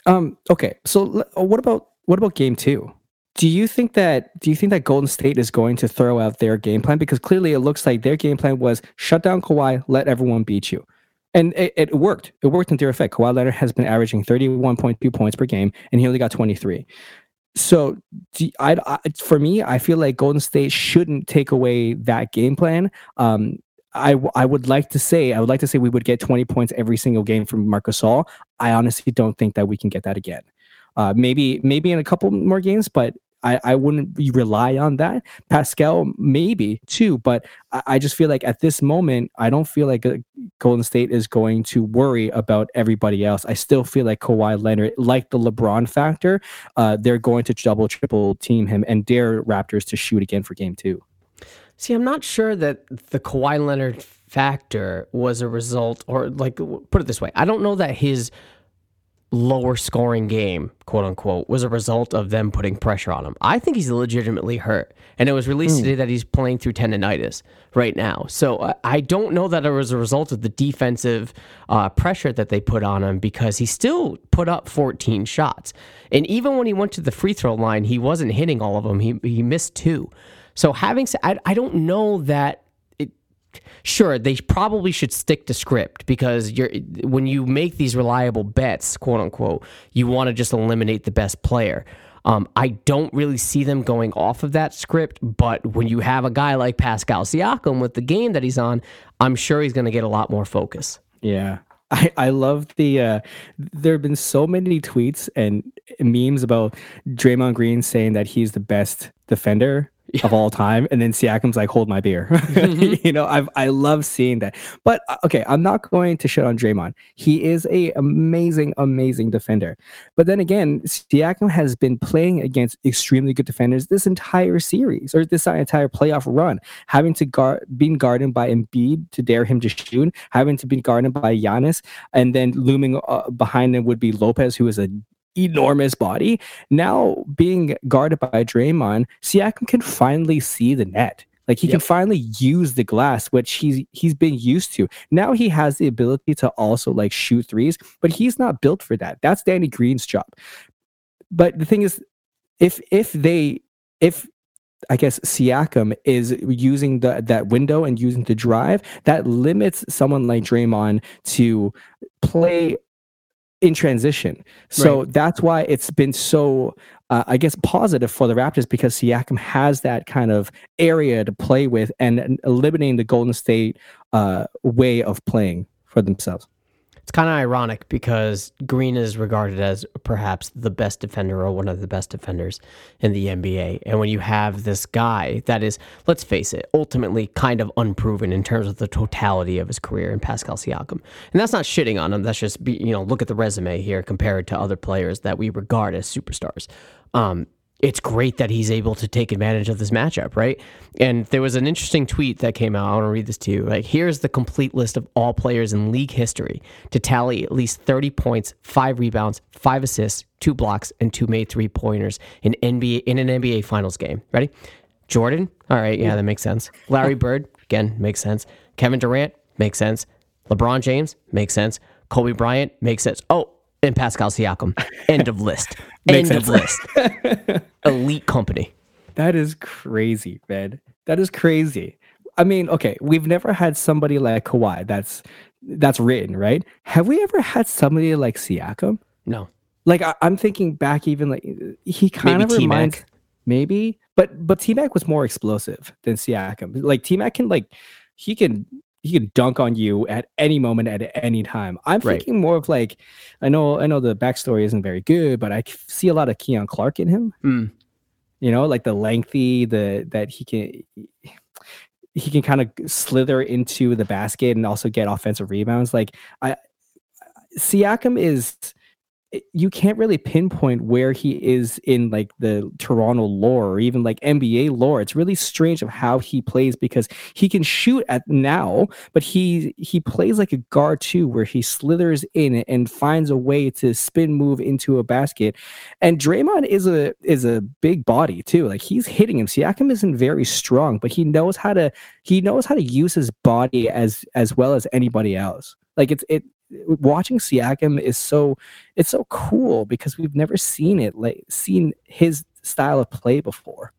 Um, okay, so l- what about what about game two? Do you think that do you think that Golden State is going to throw out their game plan? Because clearly it looks like their game plan was shut down Kawhi, let everyone beat you. And it, it worked. It worked in their effect. Kawhi Leonard has been averaging 31.2 points per game, and he only got 23. So, I, I, for me, I feel like Golden State shouldn't take away that game plan. Um, I would like to say I would like to say we would get 20 points every single game from Marc Gasol. I honestly don't think that we can get that again. Uh, maybe maybe in a couple more games, but I, I wouldn't rely on that. Pascal maybe too, but I, I just feel like at this moment I don't feel like uh, Golden State is going to worry about everybody else. I still feel like Kawhi Leonard, like the LeBron factor, uh, they're going to double triple team him and dare Raptors to shoot again for game two. See, I'm not sure that the Kawhi Leonard factor was a result, or like, put it this way, I don't know that his lower scoring game, quote unquote, was a result of them putting pressure on him. I think he's legitimately hurt. And it was released today that he's playing through tendonitis right now. So uh, I don't know that it was a result of the defensive uh, pressure that they put on him because he still put up 14 shots. And even when he went to the free throw line, he wasn't hitting all of them. He, he missed two. So having said, I, I don't know that sure they probably should stick to script because you're when you make these reliable bets, quote unquote, you want to just eliminate the best player. Um, I don't really see them going off of that script, but when you have a guy like Pascal Siakam with the game that he's on, I'm sure he's going to get a lot more focus. Yeah. I, I love the uh there have been so many tweets and memes about Draymond Green saying that he's the best defender of all time and then Siakam's like hold my beer. Mm-hmm. you know, I've I love seeing that. But uh, okay, I'm not going to shit on Draymond. He is a amazing amazing defender. But then again, Siakam has been playing against extremely good defenders this entire series or this entire playoff run, having to guard being guarded by Embiid to dare him to shoot, having to be guarded by Giannis and then looming uh, behind him would be Lopez who is a enormous body. Now being guarded by Draymond, Siakam can finally see the net. Like he can finally use the glass, which he's he's been used to. Now he has the ability to also like shoot threes, but he's not built for that. That's Danny Green's job. But the thing is, if if they if I guess Siakam is using the that window and using the drive, that limits someone like Draymond to play in transition. So that's why it's been so, uh, I guess, positive for the Raptors because Siakam has that kind of area to play with and, and eliminating the Golden State uh, way of playing for themselves. It's kind of ironic because Green is regarded as perhaps the best defender or one of the best defenders in the NBA. And when you have this guy that is, let's face it, ultimately kind of unproven in terms of the totality of his career in Pascal Siakam. And that's not shitting on him. That's just, be, you know, look at the resume here compared to other players that we regard as superstars. Um, it's great that he's able to take advantage of this matchup, right? And there was an interesting tweet that came out. I want to read this to you. Like, here's the complete list of all players in league history to tally at least 30 points, five rebounds, five assists, two blocks, and two made three pointers in NBA in an NBA Finals game. Ready? Jordan. All right, yeah, that makes sense. Larry Bird. Again, makes sense. Kevin Durant. Makes sense. LeBron James. Makes sense. Kobe Bryant. Makes sense. Oh, and Pascal Siakam. End of list. End of list. Elite company. That is crazy, man. That is crazy. I mean, okay, we've never had somebody like Kawhi that's that's written, right? Have we ever had somebody like Siakam? No. Like I, I'm thinking back, even like he kind of Maybe T-Mac. reminds maybe, but but T Mac was more explosive than Siakam. Like T Mac can like he can he can dunk on you at any moment at any time. I'm Right. thinking more of like I know I know the backstory isn't very good, but I see a lot of Keon Clark in him. Mm. You know, like the lengthy, the that he can he can kind of slither into the basket and also get offensive rebounds. Like I Siakam is you can't really pinpoint where he is in like the Toronto lore or even like NBA lore. It's really strange of how he plays because he can shoot at now, but he he plays like a guard too, where he slithers in and finds a way to spin move into a basket. And Draymond is a is a big body too. Like he's hitting him. Siakam isn't very strong, but he knows how to he knows how to use his body as as well as anybody else. Like it's it watching Siakam is so it's so cool because we've never seen it like seen his style of play before.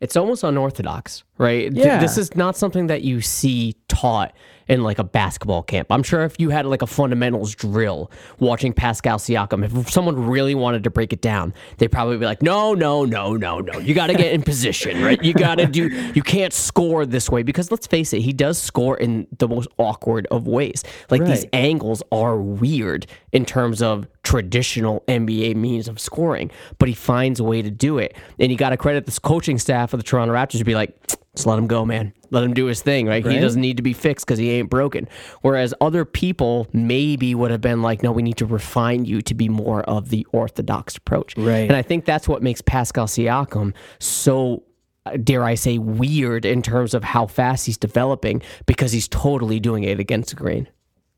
It's almost unorthodox, right? Th- Yeah. This is not something that you see taught in like a basketball camp. I'm sure if you had like a fundamentals drill watching Pascal Siakam, if someone really wanted to break it down, they'd probably be like, no, no, no, no, no. You got to get in position, right? You got to do, you can't score this way because let's face it, he does score in the most awkward of ways. Like these angles are weird in terms of traditional NBA means of scoring, but he finds a way to do it. And you got to credit this coaching staff of the Toronto Raptors to be like, just let him go, man. Let him do his thing, right? He doesn't need to be fixed because he ain't broken. Whereas other people maybe would have been like, no, we need to refine you to be more of the orthodox approach. Right. And I think that's what makes Pascal Siakam so uh, dare I say, weird in terms of how fast he's developing because he's totally doing it against the grain.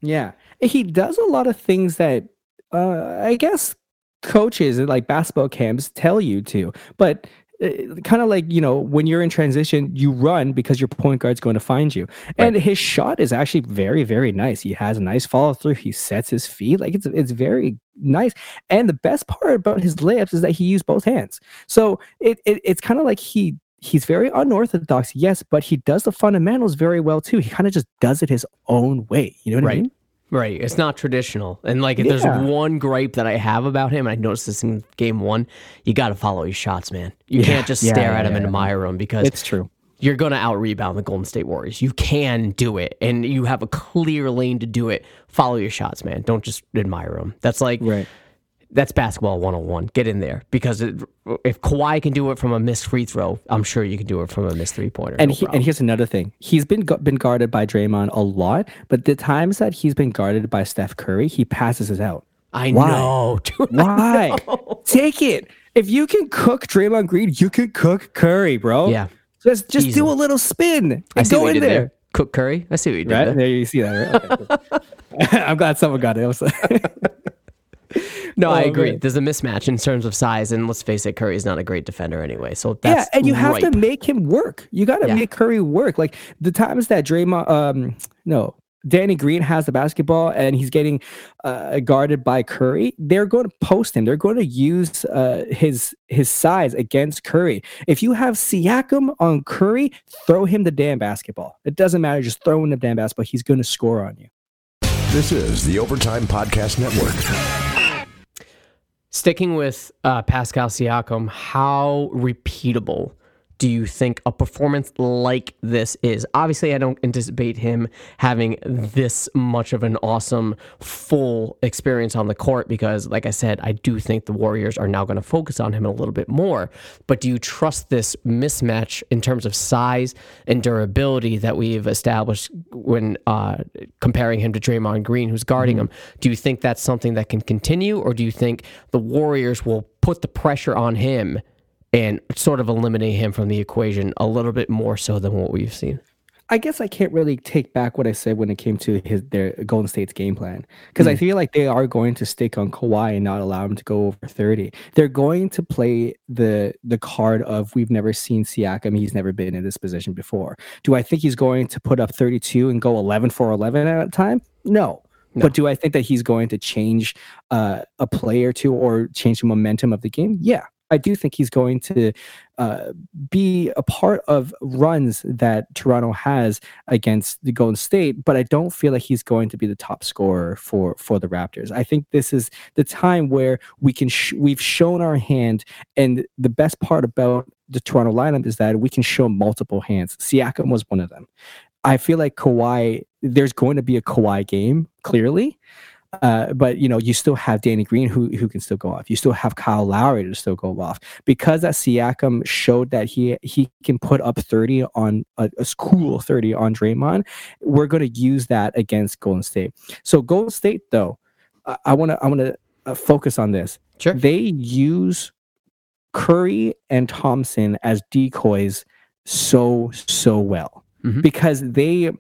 Yeah. He does a lot of things that uh, I guess coaches and like basketball camps tell you to. But Uh, kind of like, you know, when you're in transition, you run because your point guard's going to find you. And his shot is actually very, very nice. He has a nice follow through. He sets his feet. Like it's it's very nice. And the best part about his layups is that he used both hands. So it, it it's kind of like he he's very unorthodox, yes, but he does the fundamentals very well too. He kind of just does it his own way. You know what I mean? Right. It's not traditional. And like if Yeah. there's one gripe that I have about him, I noticed this in game one, you gotta follow his shots, man. You can't just Yeah, stare yeah, at him yeah, and admire him because It's true. you're going to out rebound the Golden State Warriors. You can do it, and you have a clear lane to do it. Follow your shots, man. Don't just admire them. That's like Right. That's basketball 101. Get in there because it, if Kawhi can do it from a missed free throw, I'm sure you can do it from a missed three pointer. And he, and here's another thing. He's been been guarded by Draymond a lot, but the times that he's been guarded by Steph Curry, he passes it out. I Why? know, dude. Why? Take it. If you can cook Draymond Green, you can cook Curry, bro. Yeah. Just just do a little spin and I see go what in there. there. Cook Curry. I see what you did Right there. there, you see that. Right? Okay, cool. I'm glad someone got it. I was like, No, I Oh, agree. man. There's a mismatch in terms of size, and let's face it, Curry is not a great defender anyway. So yeah, and you have to make him work. You got to Yeah. make Curry work. Like the times that Draymond, um, no, Danny Green has the basketball and he's getting uh, guarded by Curry. They're going to post him. They're going to use uh, his his size against Curry. If you have Siakam on Curry, throw him the damn basketball. It doesn't matter. Just throw him the damn basketball. He's going to score on you. This is the Overtime Podcast Network. Sticking with uh, Pascal Siakam, how repeatable do you think a performance like this is? Obviously, I don't anticipate him having this much of an awesome full experience on the court because, like I said, I do think the Warriors are now going to focus on him a little bit more. But do you trust this mismatch in terms of size and durability that we've established when uh, comparing him to Draymond Green, who's guarding him? Do you think that's something that can continue, or do you think the Warriors will put the pressure on him? And sort of eliminate him from the equation a little bit more so than what we've seen. I guess I can't really take back what I said when it came to his their Golden State's game plan because Hmm. I feel like they are going to stick on Kawhi and not allow him to go over thirty. They're going to play the the card of we've never seen Siakam. He's never been in this position before. Do I think he's going to put up thirty two and go eleven for eleven at a time? No. But do I think that he's going to change uh, a play or two or change the momentum of the game? Yeah, I do think he's going to uh, be a part of runs that Toronto has against the Golden State, but I don't feel like he's going to be the top scorer for for the Raptors. I think this is the time where we can sh- we've shown our hand, and the best part about the Toronto lineup is that we can show multiple hands. Siakam was one of them. I feel like Kawhi, there's going to be a Kawhi game, clearly. Uh, but you know, you still have Danny Green who who can still go off. You still have Kyle Lowry to still go off because that Siakam showed that he he can put up 30 on a, a cool 30 on Draymond. We're going to use that against Golden State. So Golden State though, I want to I want to uh, focus on this. Sure. They use Curry and Thompson as decoys so so well Mhm. because they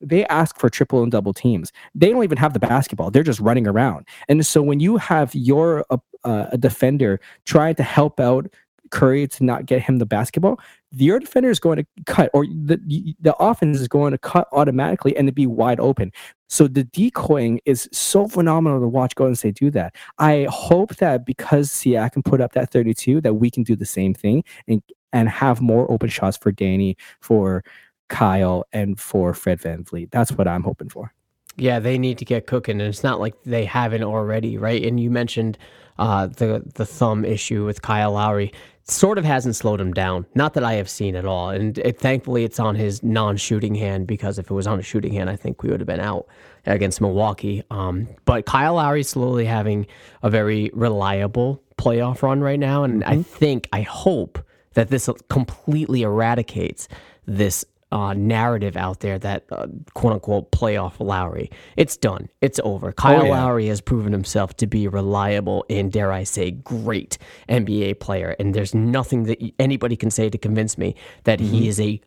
they ask for triple and double teams. They don't even have the basketball. They're just running around. And so when you have your uh, uh, a defender trying to help out Curry to not get him the basketball, your defender is going to cut, or the the offense is going to cut automatically and to be wide open. So the decoying is so phenomenal to watch Golden State do that. I hope that because Siakam put up that 32, that we can do the same thing and and have more open shots for Danny, for Kyle, and for Fred VanVleet. That's what I'm hoping for. Yeah, they need to get cooking, and it's not like they haven't already, right? And you mentioned uh, the the thumb issue with Kyle Lowry. Sort of hasn't slowed him down. Not that I have seen at all, and it, thankfully it's on his non-shooting hand because if it was on a shooting hand, I think we would have been out against Milwaukee. Um, but Kyle Lowry's slowly having a very reliable playoff run right now, and I think, I hope that this completely eradicates this uh, narrative out there that uh, quote unquote playoff Lowry. It's done. It's over. Kyle yeah. Lowry has proven himself to be a reliable and dare I say great NBA player. And there's nothing that anybody can say to convince me that he is a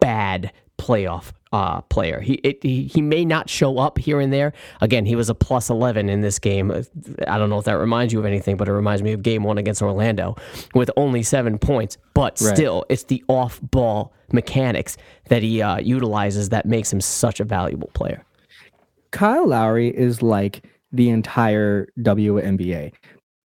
bad playoff uh, player. He, it, he he may not show up here and there. Again, he was a plus 11 in this game. I don't know if that reminds you of anything, but it reminds me of game one against Orlando with only seven points. But Right. still, it's the off ball mechanics that he uh, utilizes that makes him such a valuable player. Kyle Lowry is like the entire WNBA.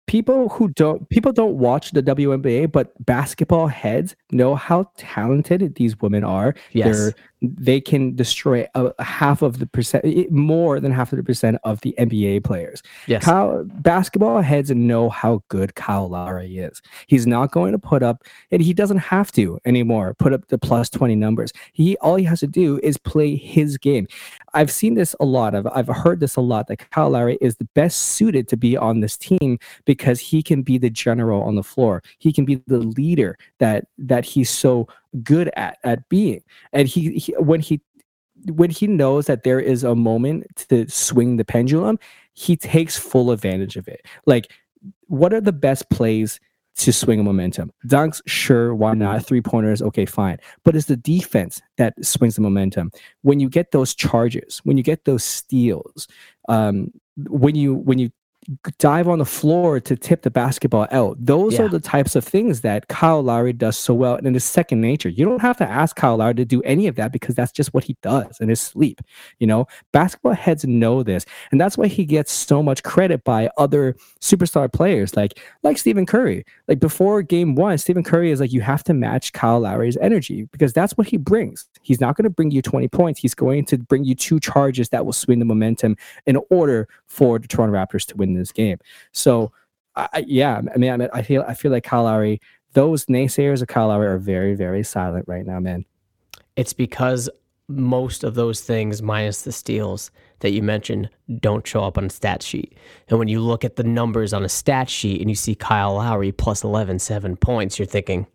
people who don't people don't watch the WNBA, but basketball heads know how talented these women are. Yes. They're they can destroy a, a half of the percent, more than half of the percent of the NBA players. Yes. Kyle, basketball heads know how good Kyle Lowry is. He's not going to put up, and he doesn't have to anymore. Put up the plus twenty numbers. He all he has to do is play his game. I've seen this a lot. I've I've heard this a lot. That Kyle Lowry is the best suited to be on this team because he can be the general on the floor. He can be the leader that that he's so good at at being. And he, he when he when he knows that there is a moment to swing the pendulum, he takes full advantage of it. Like, what are the best plays to swing a momentum? Dunks, sure, why not? Three pointers, okay, fine. But it's the defense that swings the momentum. When you get those charges, when you get those steals, um, when you when you dive on the floor to tip the basketball out. Those Yeah. are the types of things that Kyle Lowry does so well, and it's second nature. You don't have to ask Kyle Lowry to do any of that because that's just what he does in his sleep. You know, basketball heads know this, and that's why he gets so much credit by other superstar players like like Stephen Curry. Like before Game One, Stephen Curry is like, you have to match Kyle Lowry's energy because that's what he brings. He's not going to bring you 20 points. He's going to bring you two charges that will swing the momentum in order for the Toronto Raptors to win this game. So, I, yeah, I mean, I, mean, I feel I feel like Kyle Lowry. Those naysayers of Kyle Lowry are very, very silent right now, man. It's because most of those things, minus the steals that you mentioned, don't show up on a stat sheet. And when you look at the numbers on a stat sheet and you see Kyle Lowry plus 11, seven points, you're thinking,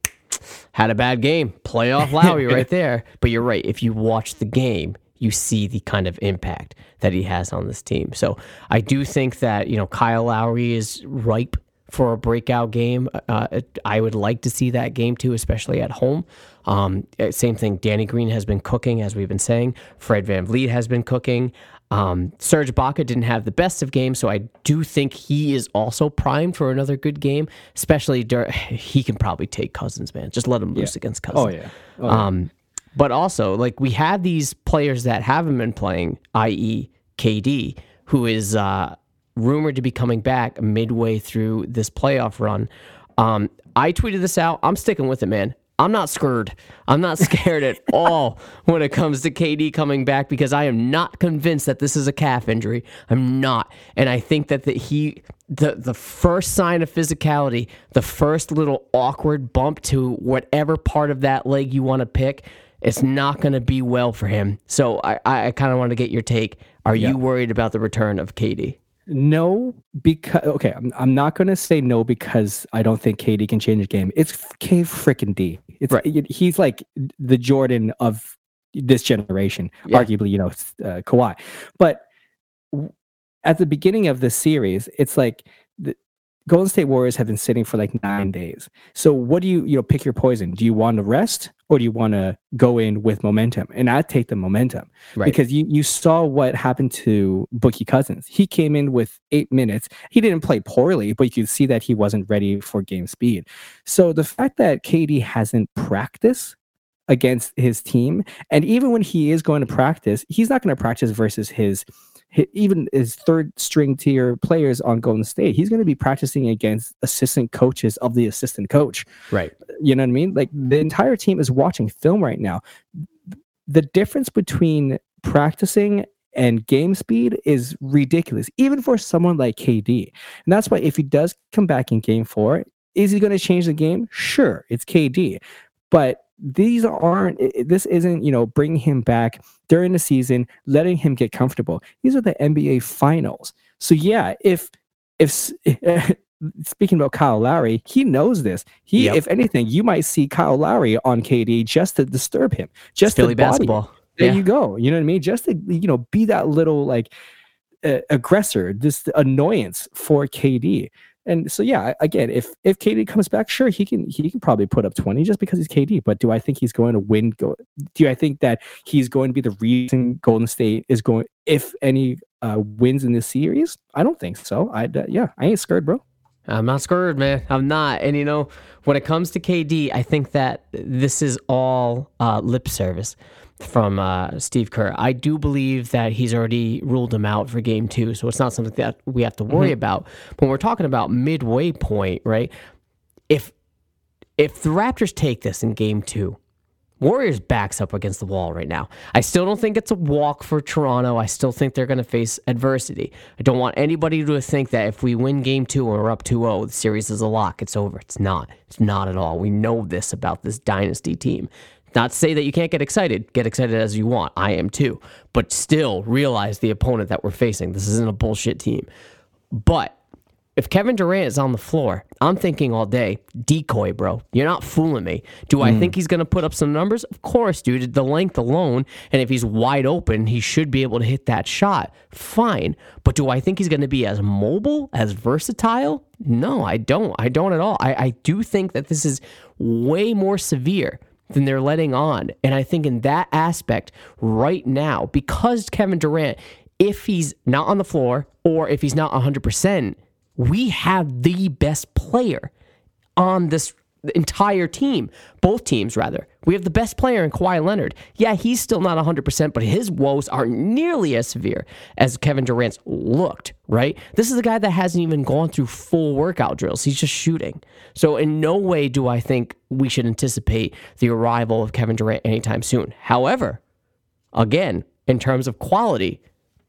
had a bad game. Playoff Lowry right there. But you're right. If you watch the game, you see the kind of impact that he has on this team. So I do think that, you know, Kyle Lowry is ripe for a breakout game. Uh, I would like to see that game too, especially at home. Um, uh, same thing. Danny Green has been cooking, as we've been saying. Fred VanVleet has been cooking. Um, Serge Ibaka didn't have the best of games, so I do think he is also primed for another good game. Especially, dur- he can probably take Cousins, man. Just let him loose against Cousins. Oh yeah. Oh, yeah. Um, but also, like we had these players that haven't been playing, i.e., KD, who is uh, rumored to be coming back midway through this playoff run. Um, I tweeted this out. I'm sticking with it, man. I'm not scared. I'm not scared at all when it comes to KD coming back because I am not convinced that this is a calf injury. I'm not, and I think that the, he the the first sign of physicality, the first little awkward bump to whatever part of that leg you want to pick, it's not going to be well for him. So I I, kind of want to get your take. Are you worried about the return of KD? No, because okay, I'm, I'm not gonna say no because I don't think KD can change the game. It's K freaking D. It's Right. he's like the Jordan of this generation, Yeah. arguably. You know, uh, Kawhi. But at the beginning of the series, it's like the Golden State Warriors have been sitting for like nine days. So what do you you know pick your poison? Do you want to rest or do you want to go in with momentum? And I take the momentum Right. because you you saw what happened to Boogie Cousins. He came in with eight minutes. He didn't play poorly, but you could see that he wasn't ready for game speed. So the fact that KD hasn't practiced against his team, and even when he is going to practice, he's not going to practice versus his, hi- even his third string tier players on Golden State. He's going to be practicing against assistant coaches of the assistant coach. right. You know what I mean? Like the entire team is watching film right now. The difference between practicing and game speed is ridiculous, even for someone like KD. And that's why if he does come back in game four, is he going to change the game? Sure, it's KD. But these aren't, this isn't, you know, bringing him back during the season, letting him get comfortable. These are the NBA finals. So yeah, if, if, speaking about Kyle Lowry, he knows this. He, Yep. if anything, you might see Kyle Lowry on KD just to disturb him, just Philly to body him. basketball. There Yeah. you go. You know what I mean? Just to you know, be that little like uh, aggressor, this annoyance for KD. And so yeah, again, if if KD comes back, sure he can he can probably put up twenty just because he's KD. But do I think he's going to win? Go, do I think that he's going to be the reason Golden State is going, if any, uh, wins in this series? I don't think so. I uh, yeah, I ain't scared, bro. I'm not scared, man. I'm not. And you know, when it comes to KD, I think that this is all uh, lip service. From uh, Steve Kerr. I do believe that he's already ruled him out for game two, so it's not something that we have to worry about. When we're talking about midway point, right? If if the Raptors take this in game two, Warriors backs up against the wall right now. I still don't think it's a walk for Toronto. I still think they're going to face adversity. I don't want anybody to think that if we win game two and we're up 2 0, the series is a lock. It's over. It's not. It's not at all. We know this about this dynasty team. Not to say that you can't get excited. Get excited as you want. I am too. But still realize the opponent that we're facing. This isn't a bullshit team. But if Kevin Durant is on the floor, I'm thinking all day, decoy, bro. You're not fooling me. Do I hmm. think he's going to put up some numbers? Of course, dude. The length alone, and if he's wide open, he should be able to hit that shot. Fine. But do I think he's going to be as mobile, as versatile? No, I don't. I don't at all. I, I do think that this is way more severe than they're letting on. And I think in that aspect, right now, because Kevin Durant, if he's not on the floor or if he's not 100%, we have the best player on this entire team, both teams rather. We have the best player in Kawhi Leonard. Yeah, he's still not 100%, but his woes aren't nearly as severe as Kevin Durant's looked, right? This is a guy that hasn't even gone through full workout drills. He's just shooting. So, in no way do I think we should anticipate the arrival of Kevin Durant anytime soon. However, again, in terms of quality,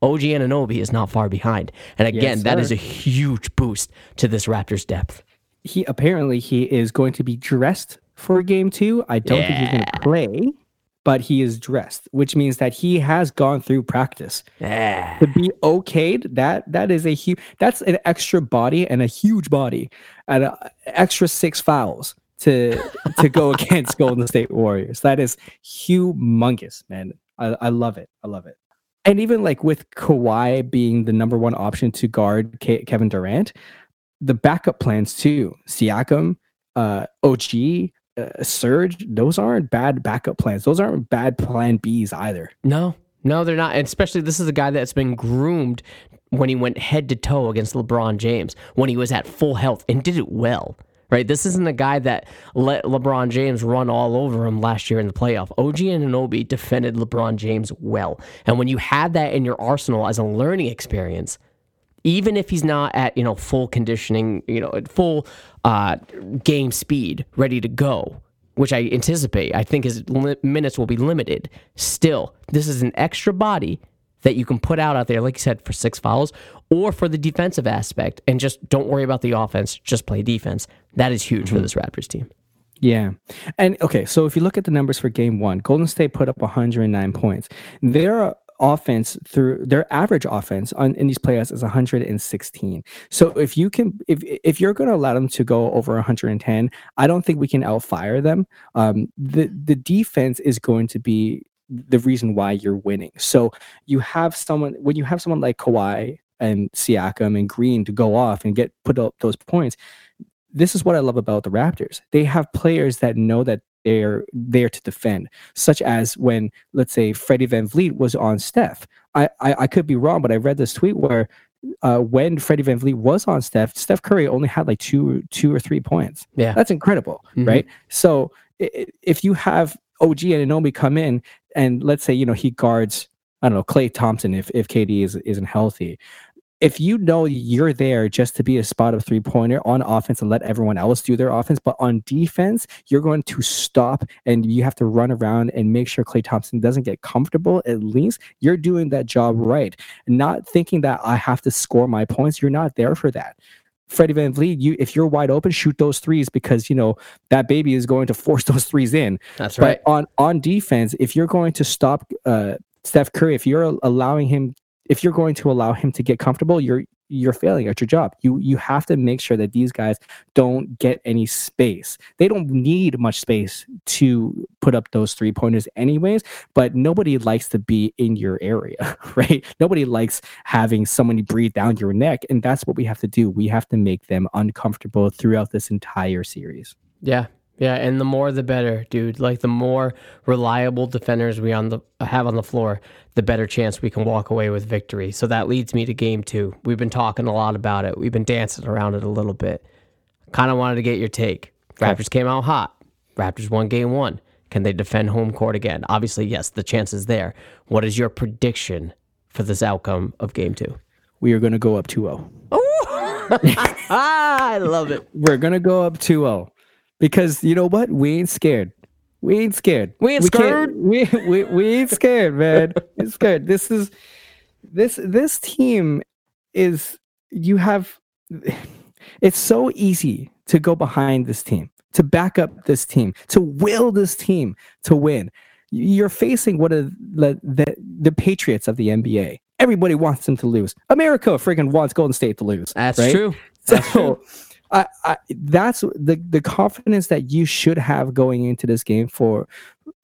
OG Anunoby is not far behind. And again, Yes, that is a huge boost to this Raptors depth. He apparently he is going to be dressed for game two. I don't think he's going to play, but he is dressed, which means that he has gone through practice. Yeah. to be okayed that that is a huge that's an extra body and a huge body and a, extra six fouls to to go against golden state warriors that is humongous man I, I love it i love it and even like with Kawhi being the number one option to guard Ke- Kevin Durant, the backup plans too, Siakam, uh, OG, uh, Serge, those aren't bad backup plans. Those aren't bad plan Bs either. No, no, they're not. And especially this is a guy that's been groomed when he went head to toe against LeBron James when he was at full health and did it well. Right, this isn't a guy that let LeBron James run all over him last year in the playoff. OG Anunoby defended LeBron James well, and when you have that in your arsenal as a learning experience, even if he's not at you know full conditioning, you know at full uh, game speed, ready to go, which I anticipate, I think his li- minutes will be limited. Still, this is an extra body that you can put out out there, like you said, for six fouls or for the defensive aspect, and just don't worry about the offense. Just play defense. That is huge for this Raptors team. Yeah. And okay, so if you look at the numbers for game one, Golden State put up 109 points. Their offense through their average offense on in these playoffs is 116. So if you can if if you're going to allow them to go over 110, I don't think we can outfire them. Um the the defense is going to be the reason why you're winning. So you have someone when you have someone like Kawhi and Siakam and Green to go off and get put up those points, this is what I love about the Raptors. They have players that know that they're there to defend, such as when, let's say, Freddie VanVleet was on Steph. I, I, I could be wrong, but I read this tweet where uh, when Freddie VanVleet was on Steph, Steph Curry only had like two two or three points. Yeah. That's incredible, Mhm. right? So if you have OG Anunoby come in and let's say, you know, he guards, I don't know, Klay Thompson if, if KD is, isn't healthy. If you know you're there just to be a spot of three pointer on offense and let everyone else do their offense, but on defense, you're going to stop and you have to run around and make sure Klay Thompson doesn't get comfortable. At least you're doing that job right. Not thinking that I have to score my points. You're not there for that. Freddie VanVleet, you if you're wide open, shoot those threes because you know that baby is going to force those threes in. That's But on on defense, if you're going to stop uh, Steph Curry, if you're allowing him, if you're going to allow him to get comfortable, you're you're failing at your job. You you have to make sure that these guys don't get any space. They don't need much space to put up those three pointers, anyways. But nobody likes to be in your area, right? Nobody likes having someone breathe down your neck, and that's what we have to do. We have to make them uncomfortable throughout this entire series. Yeah. Yeah, and the more the better, dude. Like the more reliable defenders we on the have on the floor, the better chance we can walk away with victory. So that leads me to game 2. We've been talking a lot about it. We've been dancing around it a little bit. Kind of wanted to get your take. Raptors came out hot. Raptors won game 1. Can they defend home court again? Obviously, yes, the chance is there. What is your prediction for this outcome of game two? We are going to go up 2-0. Ah, I love it. We're going to go up 2-0 because you know what? We ain't scared. We ain't scared. We ain't scared? We, we we ain't scared, man. It's scared. This is this this team is you have it's so easy to go behind this team, to back up this team, to will this team to win. You're facing one of the the, the Patriots of the NBA. Everybody wants them to lose. America freaking wants Golden State to lose. That's right? true. So I, I that's the the confidence that you should have going into this game for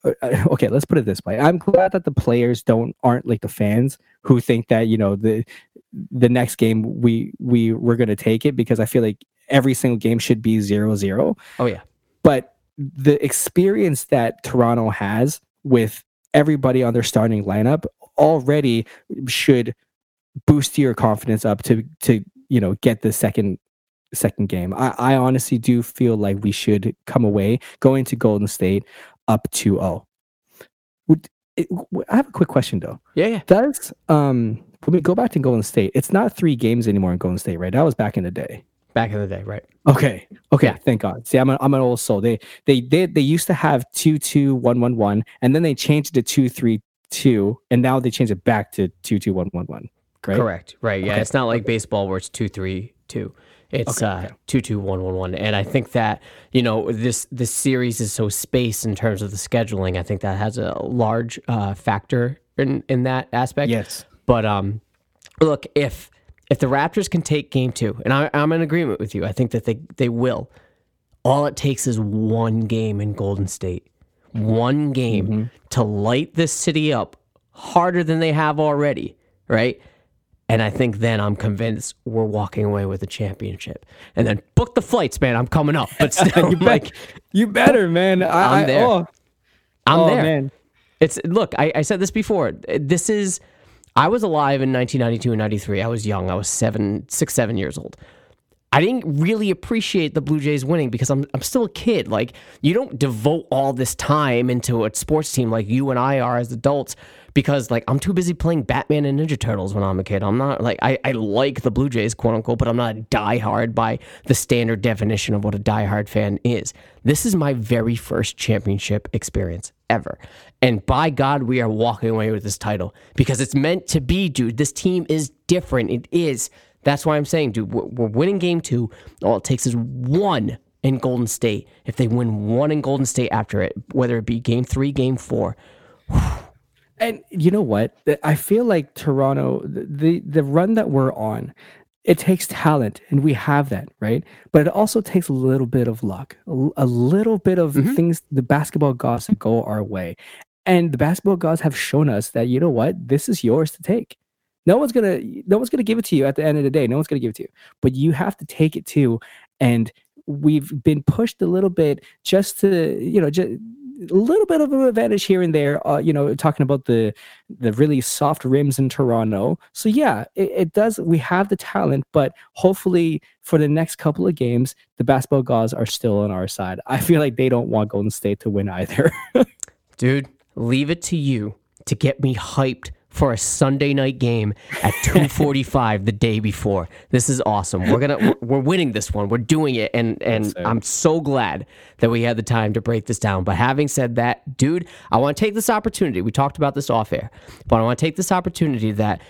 uh, uh, okay let's put it this way i'm glad that the players don't aren't like the fans who think that you know the the next game we we we're going to take it because i feel like every single game should be zero zero Oh yeah. but the experience that Toronto has with everybody on their starting lineup already should boost your confidence up to to you know get the second second game. I, I honestly do feel like we should come away going to Golden State up 2-0. Would it, w- I have a quick question though. Yeah, yeah. Does um when we go back to Golden State, it's not three games anymore in Golden State, right? That was back in the day. Back in the day, right? Okay. Okay. Yeah. Thank God. See, I'm, a, I'm an old soul. They they did they used to have two two one one one, and then they changed it to two three two, and now they changed it back to two two one one one. Correct. Correct. Right. Yeah. Okay. It's not like baseball where it's two three two. It's Okay, uh two two one one one. And I think that, you know, this this series is so spaced in terms of the scheduling. I think that has a large uh factor in in that aspect. Yes. But um look, if if the Raptors can take game two, and I, I'm in agreement with you, I think that they they will. All it takes is one game in Golden State, one game Mm-hmm. to light this city up harder than they have already, right? And I think then I'm convinced we're walking away with a championship. And then book the flights, man. I'm coming up, but still, You bet- like You better, man. I, I'm I- there. Oh, I'm oh, there. man. It's look, I, I said this before. This is I was alive in 1992 and 93. I was young. I was seven, six, seven years old. I didn't really appreciate the Blue Jays winning because I'm I'm still a kid. Like you don't devote all this time into a sports team like you and I are as adults because like I'm too busy playing Batman and Ninja Turtles when I'm a kid. I'm not like I, I like the Blue Jays, quote unquote, but I'm not diehard by the standard definition of what a diehard fan is. This is my very first championship experience ever. And by God, we are walking away with this title because it's meant to be, dude. This team is different. It is. That's why I'm saying, dude, we're, we're winning game two. All it takes is one in Golden State. If they win one in Golden State after it, whether it be game three, game four, And you know what? I feel like Toronto, the, the run that we're on, it takes talent, and we have that, right? But it also takes a little bit of luck, a, little bit of mm-hmm. things, the basketball gods that go our way, and the basketball gods have shown us that you know what, this is yours to take. No one's gonna, no one's gonna give it to you at the end of the day. No one's gonna give it to you, but you have to take it too. And we've been pushed a little bit just to, you know, just a little bit of an advantage here and there. Uh, you know, talking about the the really soft rims in Toronto. So yeah, it, it does. We have the talent, but hopefully for the next couple of games, the basketball gods are still on our side. I feel like they don't want Golden State to win either. dude, leave it to you to get me hyped for a Sunday night game at 2:45 the day before. This is awesome. We're going to we're, we're winning this one. We're doing it and and. I'm so glad that we had the time to break this down. But having said that, dude, I want to take this opportunity. We talked about this off air. But I want to take this opportunity that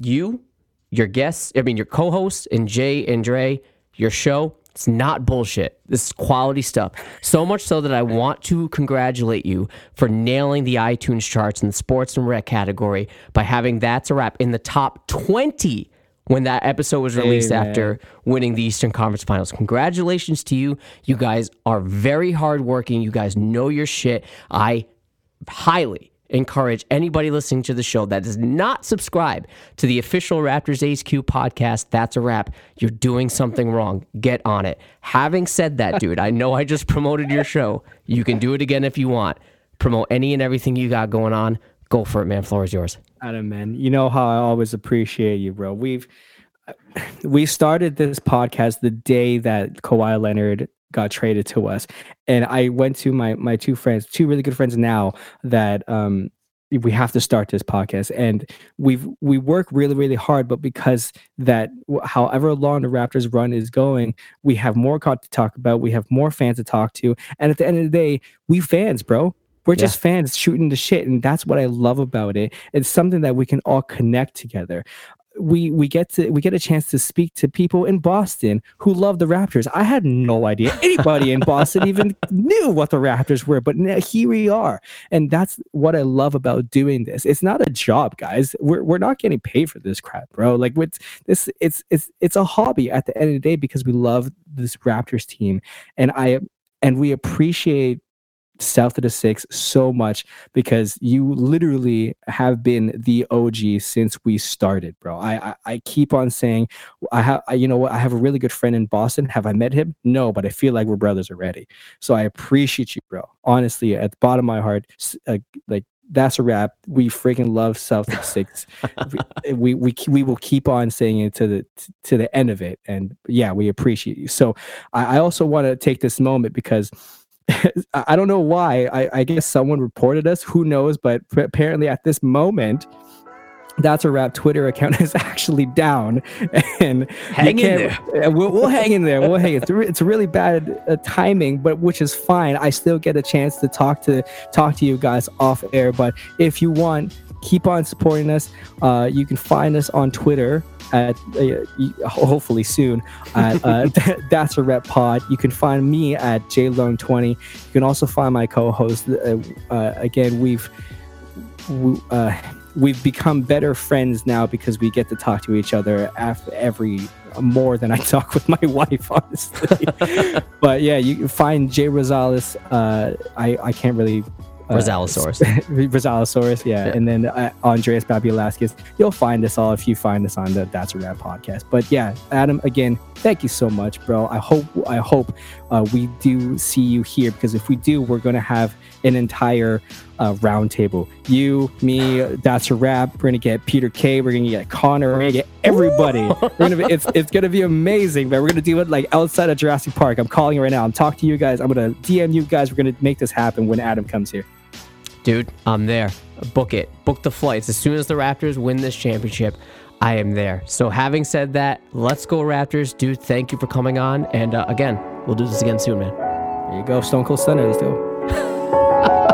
you, your guests, I mean your co-hosts and Jay and Dre, your show, it's not bullshit. This is quality stuff. So much so that I want to congratulate you for nailing the iTunes charts in the sports and rec category by having That's a Wrap in the top 20 when that episode was released after winning the Eastern Conference Finals. Congratulations to you. You guys are very hardworking. You guys know your shit. I highly encourage anybody listening to the show that does not subscribe to the official Raptors HQ podcast. That's a wrap. You're doing something wrong. Get on it. Having said that, dude, I know I just promoted your show. You can do it again if you want. Promote any and everything you got going on. Go for it, man. Floor is yours. Adam, man, you know how I always appreciate you, bro. We've we started this podcast the day that Kawhi Leonard got traded to us. And I went to my my two friends, two really good friends now that um we have to start this podcast. And we've we work really really hard but because that however long the raptors run is going we have more content to talk about we have more fans to talk to. And at the end of the day we fans bro. We're just fans shooting the shit and that's what i love about it. It's something that we can all connect together we we get to we get a chance to speak to people in Boston who love the Raptors. I had no idea anybody in Boston even knew what the Raptors were, but now here we are, and that's what I love about doing this. It's not a job, guys. We're we're not getting paid for this crap, bro. Like with this, it's it's it's a hobby at the end of the day because we love this Raptors team, and I and we appreciate South of the Six so much because you literally have been the OG since we started, bro. I I, I keep on saying I have you know what I have a really good friend in Boston. Have I met him? No, but I feel like we're brothers already. So I appreciate you, bro. Honestly, at the bottom of my heart, uh, like that's a wrap. We freaking love South of Six. we, we we will keep on saying it to the to the end of it, and yeah, we appreciate you. So I, I also want to take this moment because I don't know why. I, I, guess someone reported us. Who knows? But apparently, at this moment, that's a wrap Twitter account is actually down, and hang in there. We'll, we'll hang in there. We'll hang. It's it's really bad uh, timing, but which is fine. I still get a chance to talk to talk to you guys off air. But if you want, keep on supporting us. Uh, you can find us on Twitter at uh, hopefully soon at uh, that's a rep pod. You can find me at jlone20. You can also find my co-host. Uh, uh again, we've we, uh, we've become better friends now because we get to talk to each other after every more than I talk with my wife, honestly. but yeah, you can find Jay Rosales. Uh, I I can't really uh, Rosalosaurus. Rosalosaurus, yeah. yeah. And then uh, Andreas Babilaskis. You'll find us all if you find us on the That's a Rap podcast. But yeah, Adam, again, thank you so much, bro. I hope I hope uh, we do see you here because if we do, we're gonna have an entire uh, roundtable. You, me, That's a wrap. We're gonna get Peter K. We're gonna get Connor. We're gonna get everybody. we're gonna be, it's it's gonna be amazing, man. We're gonna do it like outside of Jurassic Park. I'm calling right now. I'm talking to you guys. I'm gonna DM you guys. We're gonna make this happen when Adam comes here. Dude, I'm there. Book it. Book the flights. As soon as the Raptors win this championship, I am there. So, having said that, let's go, Raptors. Dude, thank you for coming on. And uh, again, we'll do this again soon, man. There you go. Stone Cold Stunner. Let's go.